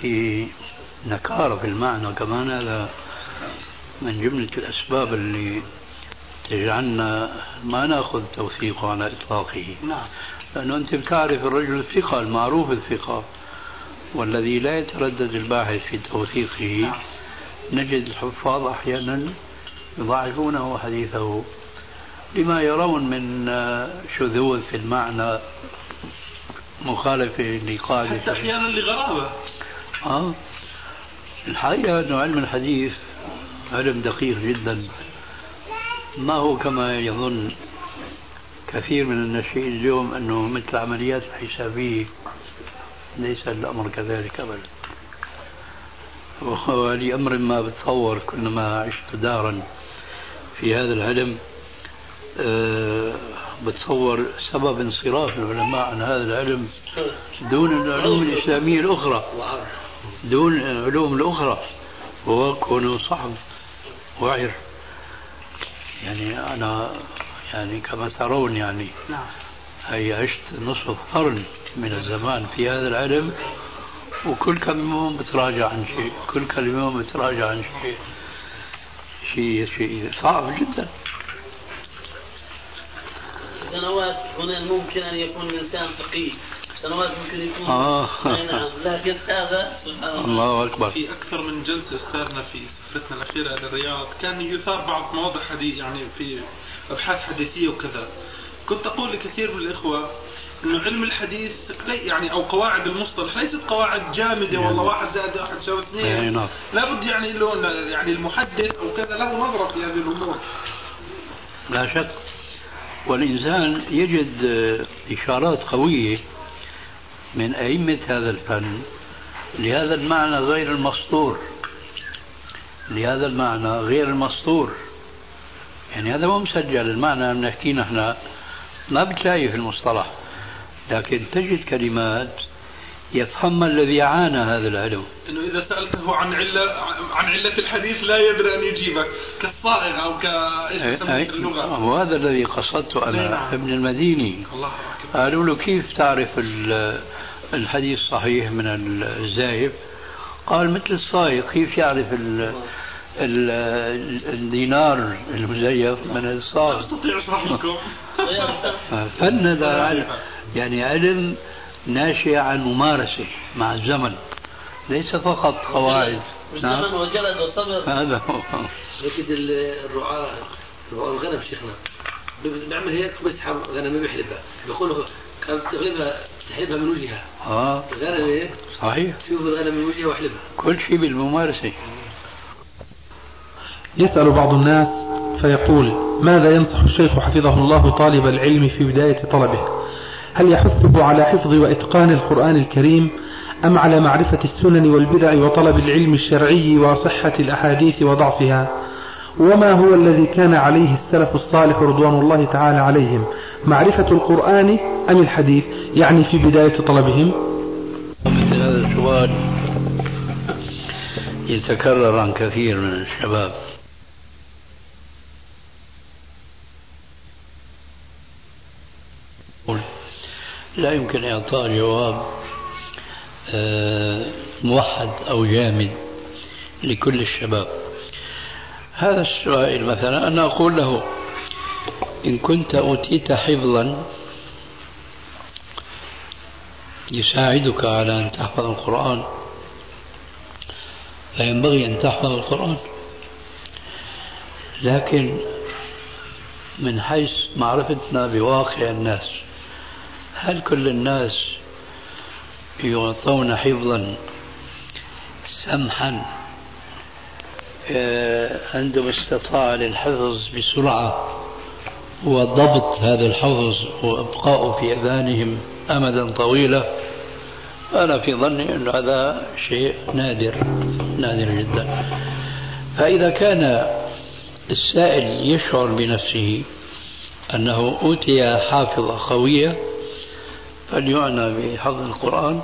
في نكارة في المعنى كمان هذا من جملة الأسباب اللي تجعلنا ما نأخذ توثيقه على إطلاقه. نعم. لأنه أنت بتعرف الرجل الثقة المعروف الثقة والذي لا يتردد الباحث في توثيقه. نعم. نجد الحفاظ أحيانا يضاعفونه حديثه. لما يرون من شذوذ في المعنى مخالفة لقاعدة حتى أحيانا لغرابة. آه. الحقيقة أنه علم الحديث علم دقيق جدا. ما هو كما يظن كثير من الناشئين اليوم أنه مثل عمليات الحسابية ليس الأمر كذلك أبدا. ولأمر ما بتصور كلما عشت دارا في هذا العلم آه، بتصور سبب انصراف العلماء عن هذا العلم دون العلوم الإسلامية الأخرى. وعرف دون العلوم الأخرى. هو كونه صعب وعر. يعني أنا يعني كما ترون يعني. نعم. هي عشت نصف قرن من الزمان في هذا العلم وكل كم يوم بتراجع عن شيء كل كم يوم بتراجع عن شيء. شيء شيء صعب جدا. سنوات هنا ممكن أن يكون الإنسان فقيه. سنوات ممكن يكون آه. نعم لكن هذا سبحان الله. الله أكبر. في أكثر من جلسة أستاذنا في سفرتنا الأخيرة إلى الرياض. كان يثار بعض مواضع حديث يعني في أبحاث حديثية وكذا. كنت أقول لكثير من الإخوة إنه علم الحديث لي يعني أو قواعد المصطلح ليست قواعد جامدة والله. واحد زائد واحد يساوي اثنين. نعم. لابد يعني له يعني المحدث أو كذا له نظره في هذه الأمور. لا شك. والإنسان يجد آه، إشارات قوية من أئمة هذا الفن. لهذا المعنى غير المسطور. لهذا المعنى غير المسطور. يعني هذا مو مسجل. المعنى بنحكيه نحن ما بتلاقي المصطلح. لكن تجد كلمات يفهمها الذي عانى هذا العلم. إنه إذا سألته عن عله عن علة الحديث لا يدري أن يجيبك. كالصائغ أو ك يسمونه أي- اللغة. وهذا الذي قصدته نعم. أنا ابن المديني. الله أكبر. قالوا له كيف تعرف ال- الحديث صحيح من الزايف قال مثل الصايغ كيف يعرف ال ال- الدينار المزيف من الصاغ أستطيع اشرح لكم فن هذا علم يعني علم ناشئ عن ممارسة مع الزمن ليس فقط قواعد. نعم. وجلد وصبر. هذا هو. لكن الرعاة رعاة الغنم شيخنا. بيعمل هيك بيسحب غنم بيحلبها بيقول كانت تغلبها تحلبها من وجهها. آه. الغنم هيك صحيح. شوف الغنم من وجهها واحلبها. كل شيء بالممارسة. يسأل بعض الناس فيقول ماذا ينصح الشيخ حفظه الله طالب العلم في بداية طلبه؟ هل يحثه على حفظ وإتقان القرآن الكريم أم على معرفة السنن والبدع وطلب العلم الشرعي وصحة الأحاديث وضعفها؟ وما هو الذي كان عليه السلف الصالح رضوان الله تعالى عليهم؟ معرفة القرآن أم الحديث؟ يعني في بداية طلبهم؟ مثل هذا السؤال يتكرر عن كثير من الشباب. لا يمكن إعطاء جواب آه، موحد أو جامد لكل الشباب. هذا السؤال مثلا أنا أقول له إن كنت أوتيت حفظا يساعدك على أن تحفظ القرآن. فينبغي أن تحفظ القرآن. لكن من حيث معرفتنا بواقع الناس هل كل الناس يعطون حفظا سمحا عندما استطاع للحفظ بسرعة وضبط هذا الحفظ وإبقاؤه في أذانهم أمدا طويلا أنا في ظني أن هذا شيء نادر نادر جدا. فإذا كان السائل يشعر بنفسه أنه أوتي حافظة قوية فليعنى بحفظ القرآن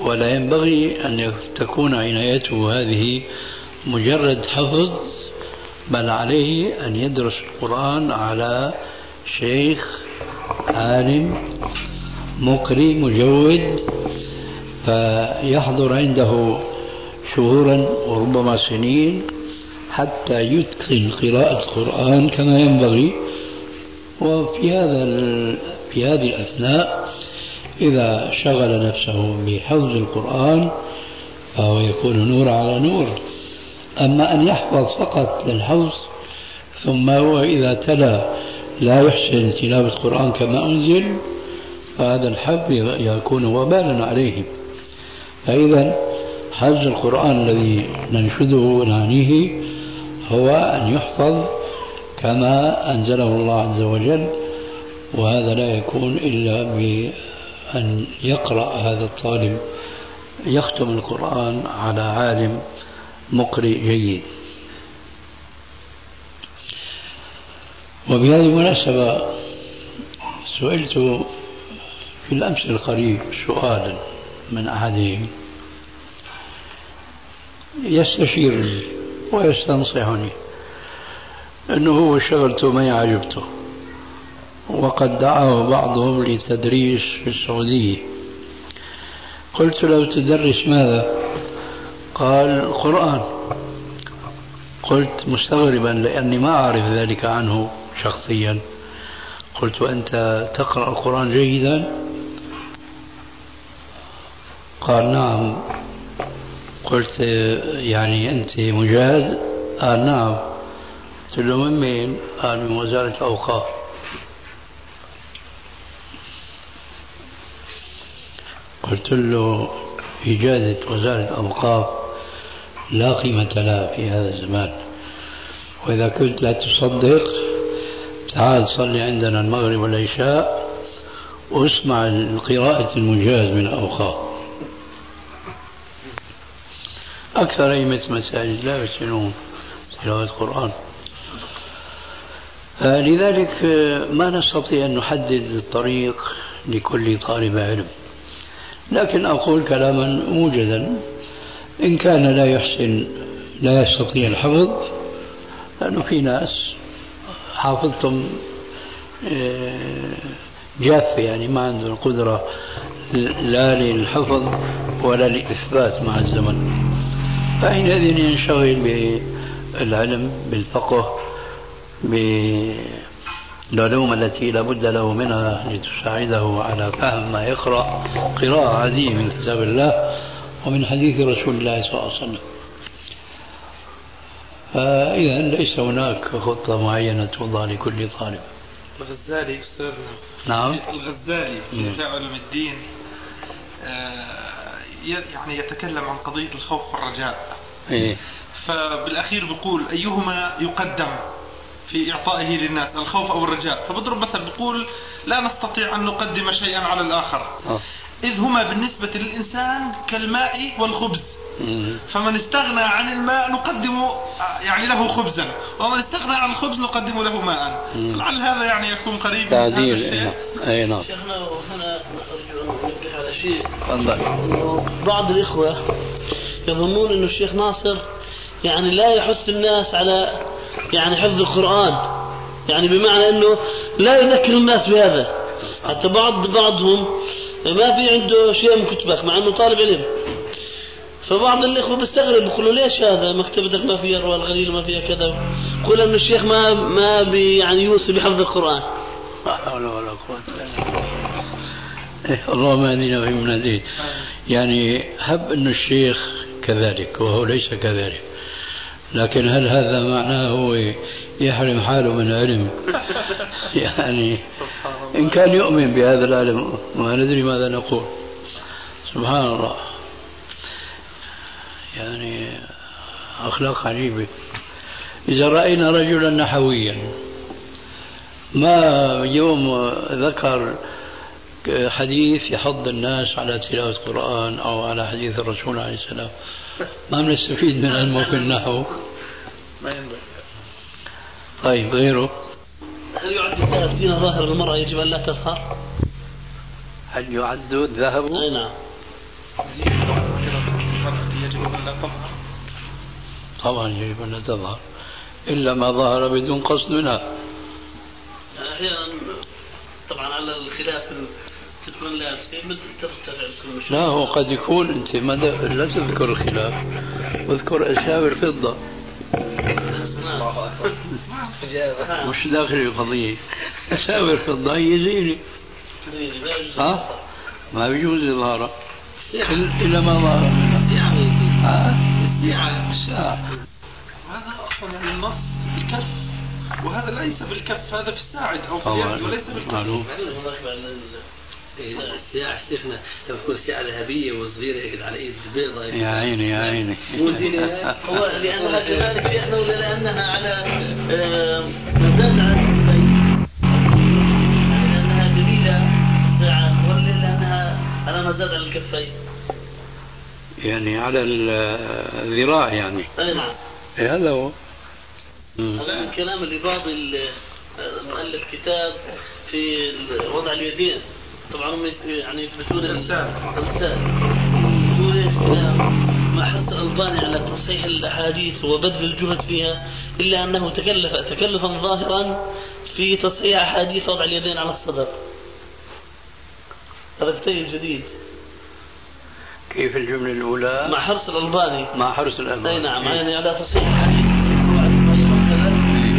ولا ينبغي أن تكون عنايته هذه مجرد حفظ بل عليه أن يدرس القرآن على شيخ عالم مقري مجود فيحضر عنده شهورا وربما سنين حتى يتقن قراءة القرآن كما ينبغي. وفي هذا في هذه الأثناء إذا شغل نفسه بحفظ القرآن فهو يكون نور على نور. أما أن يحفظ فقط للحفظ ثم هو إذا تلا لا يحسن تلاوة القرآن كما أنزل فهذا الحفظ يكون وبالا عليه فإذا حفظ القرآن الذي ننشده ونعنيه هو أن يحفظ كما أنزله الله عز وجل وهذا لا يكون إلا بأن يقرأ هذا الطالب يختم القرآن على عالم مقرئ جيد. وبهذه المناسبة سئلت في الأمس القريب سؤالا من أحدهم يستشيرني ويستنصحني أنه هو شغلته ما يعجبته وقد دعاه بعضهم لتدريس في السعودية. قلت له تدرس ماذا؟ قال القرآن قلت مستغربا لأني ما أعرف ذلك عنه شخصيا. قلت أنت تقرأ القرآن جيدا؟ قال نعم. قلت يعني أنت مجاز قال نعم. قلت له من مين؟ قال من وزارة الأوقاف قلت له إجازة وزارة الأوقاف لا قيمة لها في هذا الزمان. وإذا كنت لا تصدق تعال صلي عندنا المغرب والعشاء واسمع القراءة المجاز من الأوقاف أكثر أئمة مساجد لا يحسنون تلاوة القرآن لذلك ما نستطيع أن نحدد الطريق لكل طالب علم. لكن أقول كلاما موجزا. إن كان لا يحسن لا يستطيع الحفظ لأنه في ناس حافظتم آه، جاف يعني ما عندهم القدرة لا للحفظ ولا للإثبات مع الزمن. فحينئذ ينشغل بالعلم بالفقه بالعلوم التي لا بد له منها لتساعده على فهم ما يقرأ. قراءة عادية من كتاب الله. ومن حديث رسول الله صلى الله عليه وسلم. فإذا ليس هناك خطة معينة توضع لكل طالب. الغزالي أستاذنا نعم. الغزالي في علم الدين آه، يعني يتكلم عن قضية الخوف والرجاء. إيه؟ فبالأخير بيقول أيهما يقدم في إعطائه للناس الخوف أو الرجاء؟ فبضرب مثل بقول لا نستطيع أن نقدم شيئا على الآخر. أوه. إذ هما بالنسبة للإنسان كالماء والخبز. فمن استغنى عن الماء نقدم يعني له خبزا. ومن استغنى عن الخبز نقدم له ماء. لعل هذا يعني يكون قريب تعديل أي نعم. شيخنا هنا ارجو ان انبه على شيء. تفضل. بعض الإخوة يظنون إنه الشيخ ناصر يعني لا يحث الناس على يعني حفظ القرآن. يعني بمعنى أنه لا يذكر الناس بهذا. حتى بعض بعضهم ما في عنده شيء من كتبك مع أنه طالب علم. فبعض الإخوة بيستغرب بيقولوا ليش هذا مكتبتك ما فيها الرواية الغليل ما فيها كذا؟ يقول أن الشيخ ما ما بي يعني يوصي بحفظ القرآن. لا حول ولا إلا بالله. اللهم في من يعني هب أن الشيخ كذلك وهو ليس كذلك. لكن هل هذا معناه هو يحرم حاله من العلم. يعني إن كان يؤمن بهذا العلم ما ندري ماذا نقول. سبحان الله. يعني أخلاق عجيبة. إذا رأينا رجلا نحويا ما يوم ذكر حديث يحض الناس على تلاوة القرآن أو على حديث الرسول عليه السلام ما بنستفيد من علمه في النحو. ما ينبغي. طيب غيره؟ هل يعد الذهب زينة ظاهر المرأة يجب أن لا تظهر؟ هل يعد الذهب؟ أي نعم. يجب أن لا تظهر طبعا يجب أن لا تظهر إلا ما ظهر بدون قصد منها أحيانا طبعا على الخلاف تكون لا هو قد يكون أنت ما لا تذكر الخلاف واذكر مش داخل القضية؟ اساور فضه هي زينه ها؟ ما بيجوز اظهارها إلا ما ظهر. منها الساعة. هذا أصلا يعني النص الكف وهذا ليس بالكف هذا في الساعد أو في اليد وليس بالكف الساعة شيخنا لما تكون الساعة ذهبية وصغيرة هيك على إيد بيضة يا عيني يا عيني. مو زينة هو لأنها كذلك ولا لأنها على مزاد على الكفين لأنها جميلة ساعة ولا لأنها على مزاد على الكفين. يعني على الذراع يعني. أي نعم. هذا هو. هذا من كلام اللي بعض مؤلف كتاب في وضع اليدين. طبعا هم يعني يثبتون ارسال يقول إيش كلام مع حرص الألباني على تصحيح الأحاديث وبذل الجهد فيها إلا أنه تكلف تكلفا ظاهرا في تصحيح أحاديث وضع اليدين على الصدر. هذا كتيب جديد. كيف الجملة الأولى؟ مع حرص الألباني. مع حرص الألباني. أي نعم يعني على تصحيح الحديث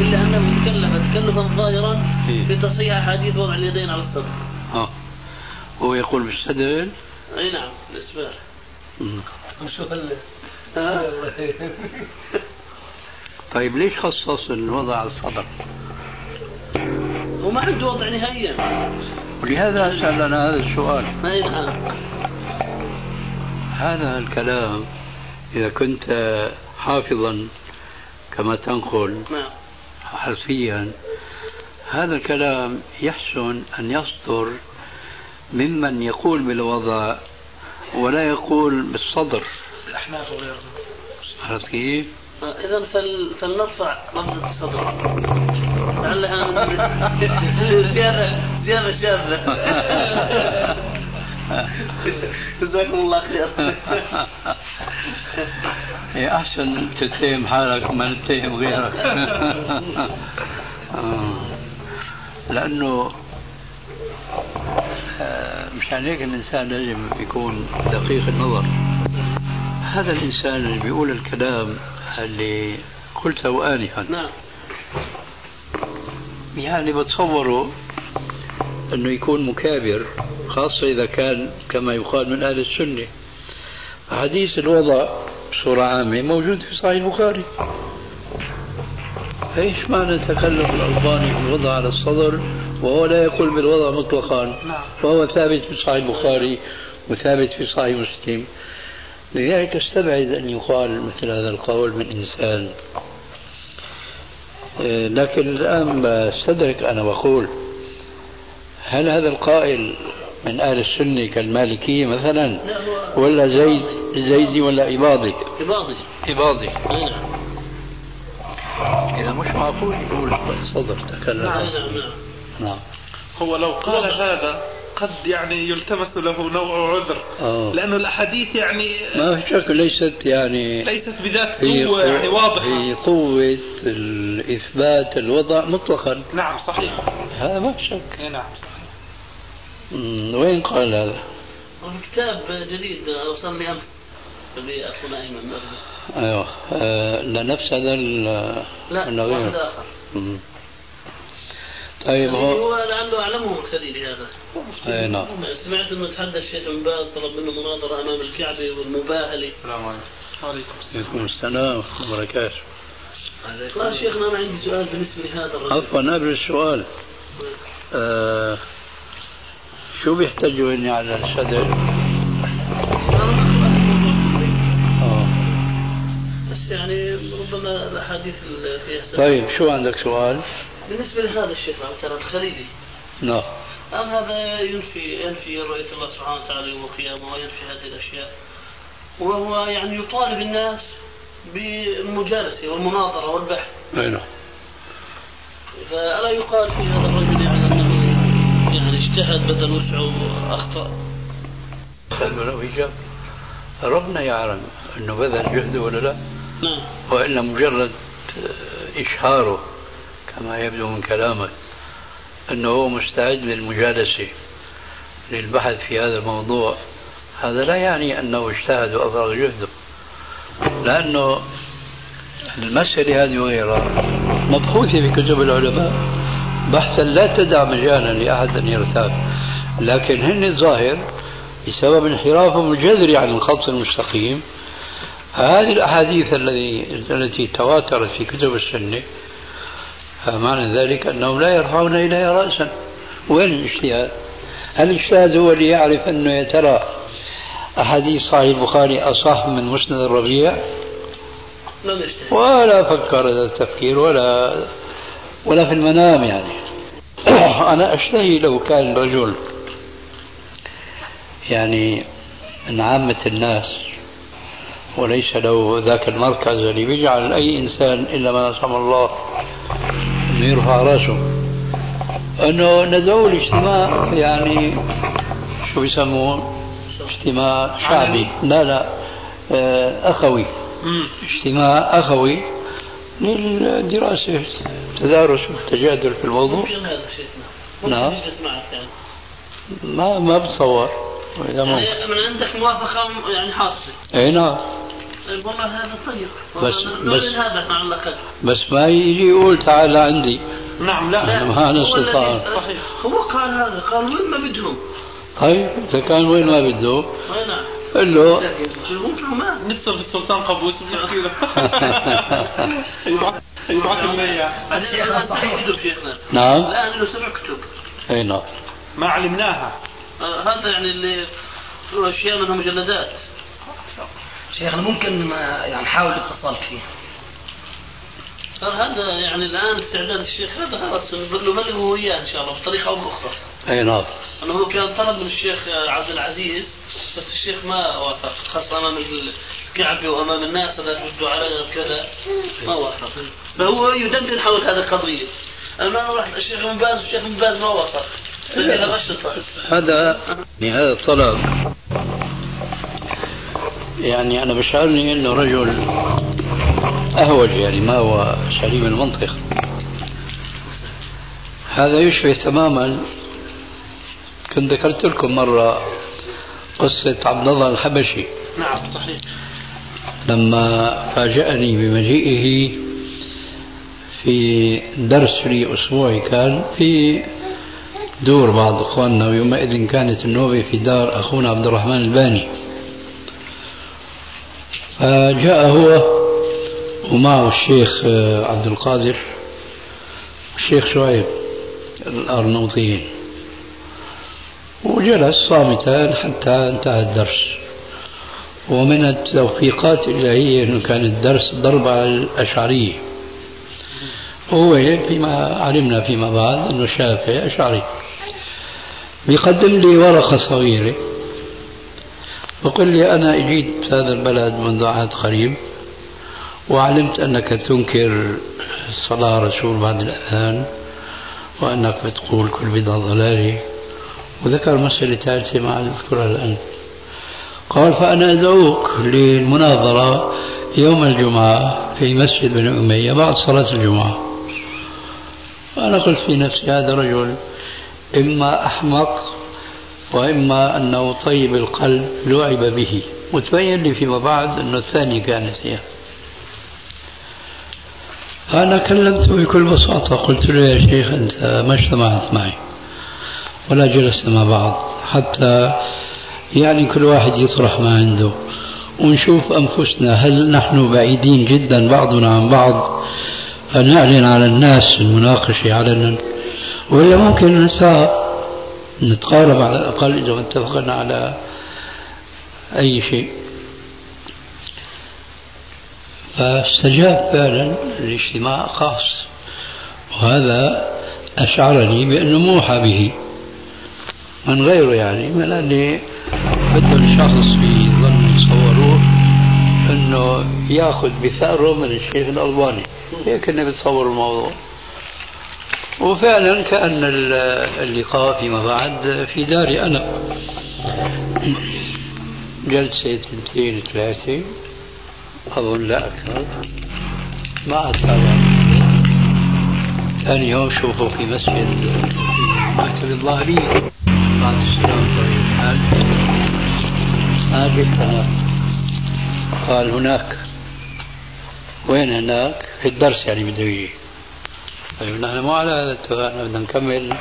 إلا أنه تكلف تكلفا ظاهرا في تصحيح أحاديث وضع اليدين على الصدر. آه هو يقول بالسدل أي نعم الإسبال شوف ال طيب ليش خصص الوضع على الصدر؟ وما عنده وضع نهائيا. ولهذا سألنا هذا السؤال. أي نعم. هذا الكلام إذا كنت حافظا كما تنقل نعم. حرفيا هذا الكلام يحسن أن يصدر ممن يقول بالوضع ولا يقول بالصدر. الأحناف وغيرهم عرفت كيف؟ إذا فل... فلنرفع لفظة الصدر. لعلها زيادة زيادة شاذة. جزاكم الله خير. هي أحسن تتهم حالك ما تتهم غيرك. آه. لأنه مشان هيك الإنسان لازم يكون دقيق النظر. هذا الإنسان اللي بيقول الكلام اللي قلته آنفا. نعم. يعني بتصوره أنه يكون مكابر خاصة إذا كان كما يقال من أهل السنة. حديث الوضع بصورة عامة موجود في صحيح البخاري. إيش معنى تكلم الألباني بالوضع على الصدر؟ وهو لا يقول بالوضع مطلقا. نعم. وهو ثابت في صحيح البخاري وثابت في صحيح مسلم. لذلك استبعد أن يقال مثل هذا القول من إنسان. آه، لكن الآن بستدرك أنا وأقول هل هذا القائل من أهل السنة كالمالكية مثلا ولا زيد زيدي ولا إباضي إباضي إباضي نعم إذا مش معقول يقول صدر تكلم. أي نعم نعم. نعم هو لو قال هذا قد يعني يلتمس له نوع عذر آه. لأنه الأحاديث يعني ما في شك ليست يعني ليست بذات قوة يعني واضحة هي قوة الإثبات الوضع مطلقا نعم صحيح هذا ما في شك إيه نعم صحيح وين قال هذا؟ كتاب جديد وصلني أمس لأخونا أيمن. أيوه آه لنفس هذا ال- لا واحد؟ آخر مم. طيب يعني هو هو لعله أعلمه مقتدي لهذا اي نعم سمعت انه تحدى الشيخ بن باز طلب منه مناظرة أمام الكعبة والمباهلة السلام عليكم وعليكم السلام عليكم السلام ورحمة الله وبركاته لا شيخنا أنا عندي سؤال بالنسبة لهذا الرجل عفوا قبل السؤال آه شو بيحتاجوا إني على. آه. بس يعني ربما الأحاديث اللي فيها سبب. طيب شو عندك سؤال؟ بالنسبة لهذا الشيخ مثلا الخليلي نعم. أم هذا ينفي ينفي رؤية الله سبحانه وتعالى يوم القيامة وينفي هذه الأشياء؟ وهو يعني يطالب الناس بالمجالسة والمناظرة والبحث. أي نعم. فألا يقال في هذا الرجل يعني أنه يعني اجتهد بدل وسعه وأخطأ؟ ربنا يعلم أنه بذل جهده ولا لا؟ نعم. وإلا مجرد إشهاره كما يبدو من كلامك أنه هو مستعد للمجالسة للبحث في هذا الموضوع. هذا لا يعني أنه اجتهد وأفرغ جهده لأنه المسألة هذه وغيرها مبحوثة في كتب العلماء. بحثا لا تدع مجالا لأحد أن يرتاب لكن هن الظاهر بسبب انحرافهم الجذري عن الخط المستقيم. هذه الأحاديث الذي التي تواترت في كتب السنة فمعنى ذلك أنهم لا يرفعون إليها رأسا. وين الاجتهاد؟ هل الاجتهاد هو اللي يعرف أنه يا ترى أحاديث صحيح البخاري أصح من مسند الربيع؟ ولا فكر هذا التفكير ولا ولا في المنام يعني. أنا أشتهي لو كان رجل يعني من عامة الناس وليس له ذاك المركز اللي بيجعل أي إنسان إلا من رحم الله. يرفع راسه. أنه ندعو الاجتماع يعني شو بيسموه؟ اجتماع شعبي. لا لا آه، أخوي. اجتماع أخوي للدراسة. التدارس والتجادل في الموضوع. نعم. ما ما بتصور. يعني من عندك موافقة يعني حاصلة إي نعم. طيب والله هذا طيب. بس بس هذا مع الأقل بس ما يجي يقول تعال عندي. نعم لا. ما نستطيع هو قال هذا قال وين ما بدهم؟ طيب إذا كان وين ما بده نعم. قل له نفسه في السلطان قبوس يبعث لنا صحيح. شيخنا نعم. الآن له سبع كتب أي نعم. ما علمناها. آه، هذا يعني اللي اشياء منها مجلدات. شيخنا ممكن يعني نحاول الاتصال فيه هذا يعني الآن استعداد الشيخ هذا خلاص نبلغه اياه إن شاء الله بطريقة أو بأخرى. أي نعم. انه هو كان طلب من الشيخ عبد العزيز بس الشيخ ما وافق خاصه أمام الكعبة وأمام الناس هذا بده على كذا ما وافق. فهو يدندن حول هذه القضية. أنا رحت الشيخ بن باز والشيخ بن باز ما وافق. هذا هذا الطلب يعني أنا بشعرني انه رجل أهوج يعني ما هو سليم المنطق. هذا يشبه تماما كنت ذكرت لكم مرة قصة عبد الله الحبشي. نعم صحيح. لما فاجأني بمجيئه في درس لي أسبوعي كان في دور بعض إخواننا ويومئذ كانت النوبة في دار أخونا عبد الرحمن الباني. فجاء هو ومعه الشيخ عبد القادر الشيخ شعيب الأرنوطيين. وجلس صامتا حتى انتهى الدرس. ومن التوفيقات الإلهية أنه كان الدرس ضرب على الأشعرية. وهو فيما علمنا فيما بعد أنه شافعي أشعري. بيقدم لي ورقة صغيرة. بقول لي أنا أجيت هذا البلد منذ عهد قريب وعلمت أنك تنكر صلاة رسول بعد الأذان وأنك بتقول كل بدعة ضلالة وذكر مسألة ثالثة ما أذكرها الآن. قال فأنا أدعوك للمناظرة يوم الجمعة في مسجد بن أمية بعد صلاة الجمعة. وأنا قلت في نفسي هذا رجل إما أحمق وإما أنه طيب القلب لعب به. وتبين لي فيما بعد أنه الثاني كانت هي فأنا كلمته بكل بساطة. قلت له يا شيخ أنت ما اجتمعت معي. ولا جلسنا مع بعض. حتى يعني كل واحد يطرح ما عنده. ونشوف أنفسنا هل نحن بعيدين جدا بعضنا عن بعض. فنعلن على الناس المناقشة علنا ولا ممكن نساء نتقارب على الأقل إذا اتفقنا على أي شيء. فاستجاب فعلا الاجتماع خاص وهذا أشعرني بأنه موحى به من غيره يعني من أني بده الشخص يظن يصوروه أنه يأخذ بثأره من الشيخ الألباني. هيك كنا بتصور الموضوع. وفعلا كأن اللقاء فيما بعد في داري أنا جلسة اثنتين ثلاثة. أظن لا أكثر. ما أتابع. ثاني يوم شوفوا في مسجد مكتب الظاهرية بعد السلام طيب الحال ما جئت أنا. قال هناك. وين هناك؟ في الدرس يعني بده يجي طيب نحن مو على هذا اتفقنا بدنا نكمل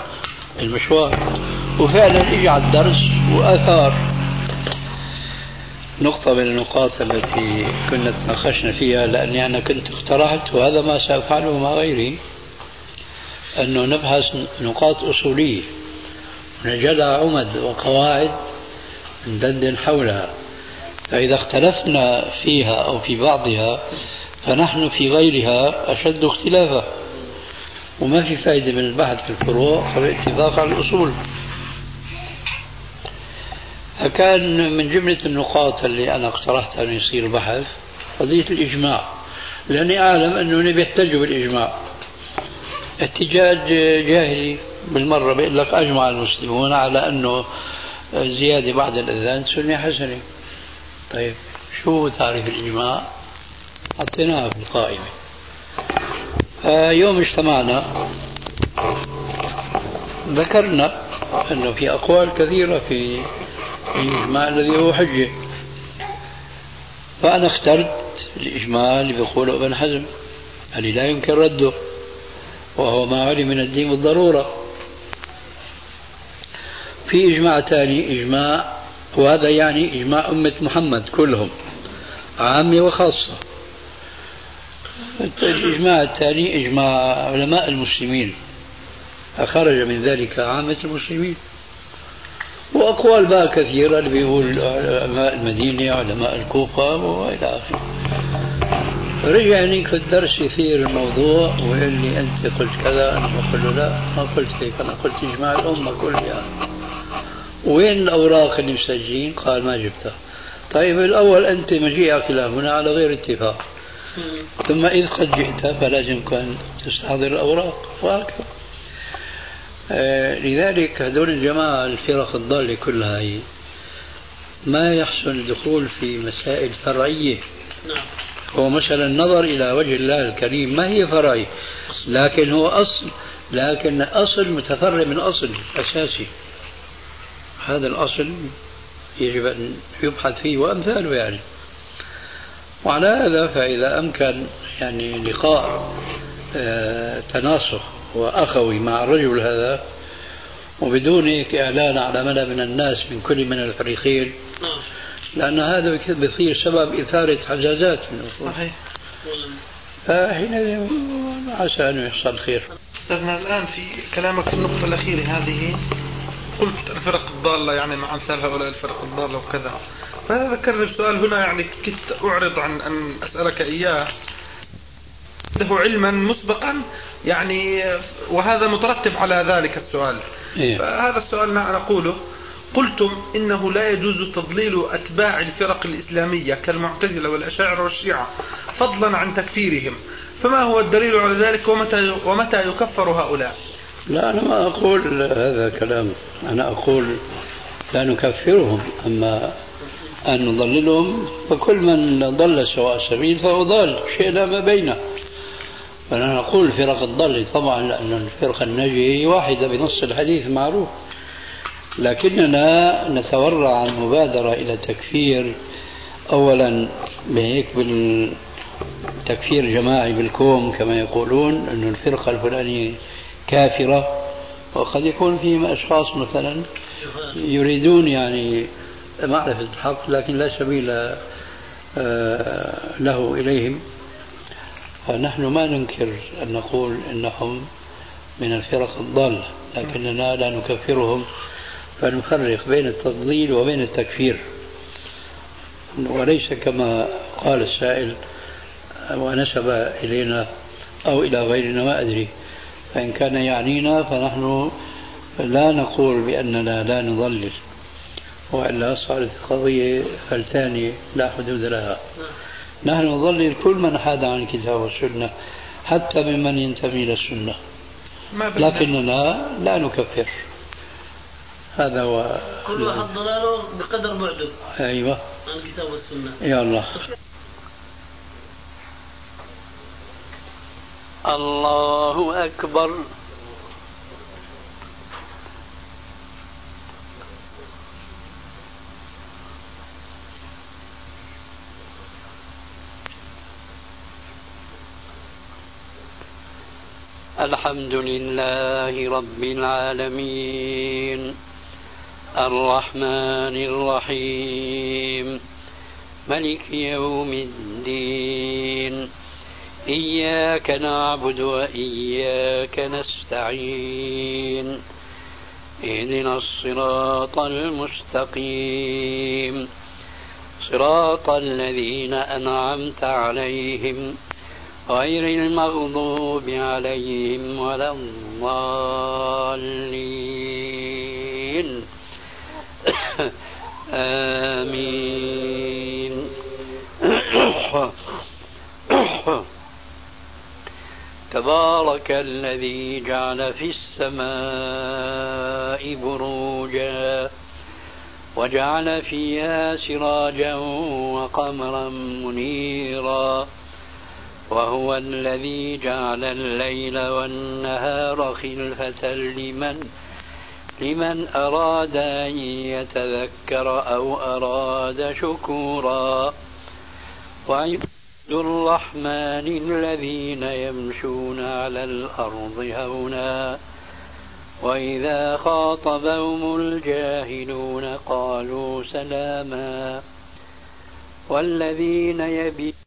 المشوار. وفعلا إجى على الدرس وأثار نقطة من النقاط التي كنا تناقشنا فيها لأني أنا كنت اقترحت وهذا ما سأفعله مع غيري أنه نبحث نقاط أصولية. نجدها عمد وقواعد ندندن حولها. فإذا اختلفنا فيها أو في بعضها فنحن في غيرها أشد اختلافا. وما في فائدة من البحث في الفروع فالاتفاق على الأصول. فكان من جملة النقاط اللي أنا اقترحت أن يصير بحث قضية الإجماع. لأني أعلم أنه بيحتجوا بالإجماع. احتجاج جاهلي بالمرة بيقول لك أجمع المسلمون على أنه زيادة بعد الأذان سنة حسنة. طيب شو تعريف الإجماع؟ حطيناها في القائمة. يوم اجتمعنا ذكرنا أنه في أقوال كثيرة في الإجماع الذي هو حجة. فأنا اخترت الإجماع اللي بيقوله ابن حزم اللي لا يمكن رده وهو ما علم من الدين بالضرورة في إجماع ثاني إجماع وهذا يعني إجماع أمة محمد كلهم عامة وخاصة. الإجماع الثاني إجماع علماء المسلمين فخرج من ذلك عامة المسلمين. وأقوال بقى كثيرة اللي بيقول علماء المدينة علماء الكوفة وإلى آخره. رجع هنيك في الدرس يثير الموضوع ويقول لي أنت قلت كذا أنا بقول له لا ما قلت هيك أنا قلت إجماع الأمة كلها. وين الأوراق اللي مسجلين؟ قال ما جبتها. طيب الأول أنت مجيئك إلى هنا على غير اتفاق. ثم إذ قد جئت فلازم كان تستحضر الأوراق وهكذا. آه لذلك هذول الجماعة الفرق الضالة كلها هي ما يحسن الدخول في مسائل فرعية. نعم. هو مثلا النظر إلى وجه الله الكريم ما هي فرعي لكن هو أصل لكن أصل متفرع من أصل أساسي. هذا الأصل يجب أن يبحث فيه وأمثاله يعني. وعلى هذا فإذا أمكن يعني لقاء آه، تناسخ وأخوي مع الرجل هذا وبدون هيك إعلان على مدى من الناس من كل من الفريقين. لأن هذا بيصير سبب إثارة حزازات صحيح. فحينئذ عسى أن يحصل خير. أستاذنا الآن في كلامك في النقطة الأخيرة هذه قلت الفرق الضالة يعني مع أمثال هؤلاء الفرق الضالة وكذا. فهذا ذكرني بسؤال هنا يعني كنت أعرض عن أن أسألك إياه. عنده علما مسبقا يعني وهذا مترتب على ذلك السؤال. إيه؟ فهذا السؤال نقوله قلتم إنه لا يجوز تضليل أتباع الفرق الإسلامية كالمعتزلة والأشاعرة والشيعة فضلا عن تكفيرهم. فما هو الدليل على ذلك؟ ومتى, ومتى يكفر هؤلاء؟ لا أنا ما أقول هذا كلام. أنا أقول لا نكفرهم أما أن نضللهم فكل من ضل سواء سبيل فهو ضال شئنا ما بينه. فأنا نقول الفرق الضالة طبعا لأن الفرقة الناجية هي واحدة بنص الحديث معروف. لكننا نتورع عن المبادرة إلى تكفير. أولا بهيك بالتكفير جماعي بالكوم كما يقولون أن الفرقة الفلانية كافرة. وقد يكون فيهم أشخاص مثلا يريدون يعني معرفة الحق لكن لا سبيل آه، له إليهم. فنحن ما ننكر أن نقول إنهم من الفرق الضالة لكننا لا نكفرهم فنفرق بين التضليل وبين التكفير. وليس كما قال السائل ونسب إلينا أو إلى غيرنا ما أدري. فإن كان يعنينا فنحن لا نقول بأننا لا نضلل. وإلا صارت قضية فلتانية لا حدود لها. نحن نضلل كل من حاد عن الكتاب والسنة حتى ممن ينتمي إلى السنة. لكننا لا نكفر. هذا هو كل واحد ضلاله بقدر بعده أيوه. عن الكتاب والسنة يا الله. الله أكبر. الحمد لله رب العالمين. الرحمن الرحيم. ملك يوم الدين. إياك نعبد وإياك نستعين. اهدنا الصراط المستقيم. صراط الذين أنعمت عليهم. غير المغضوب عليهم ولا الضالين. آمين. تبارك الذي جعل في السماء بروجا وجعل فيها سراجا وقمرا منيرا وهو الذي جعل الليل والنهار خلفة لمن لمن أراد أن يتذكر أو أراد شكورا. وعباد الرحمن الذين يمشون على الأرض هونا. وإذا خاطبهم الجاهلون قالوا سلاما. والذين يبي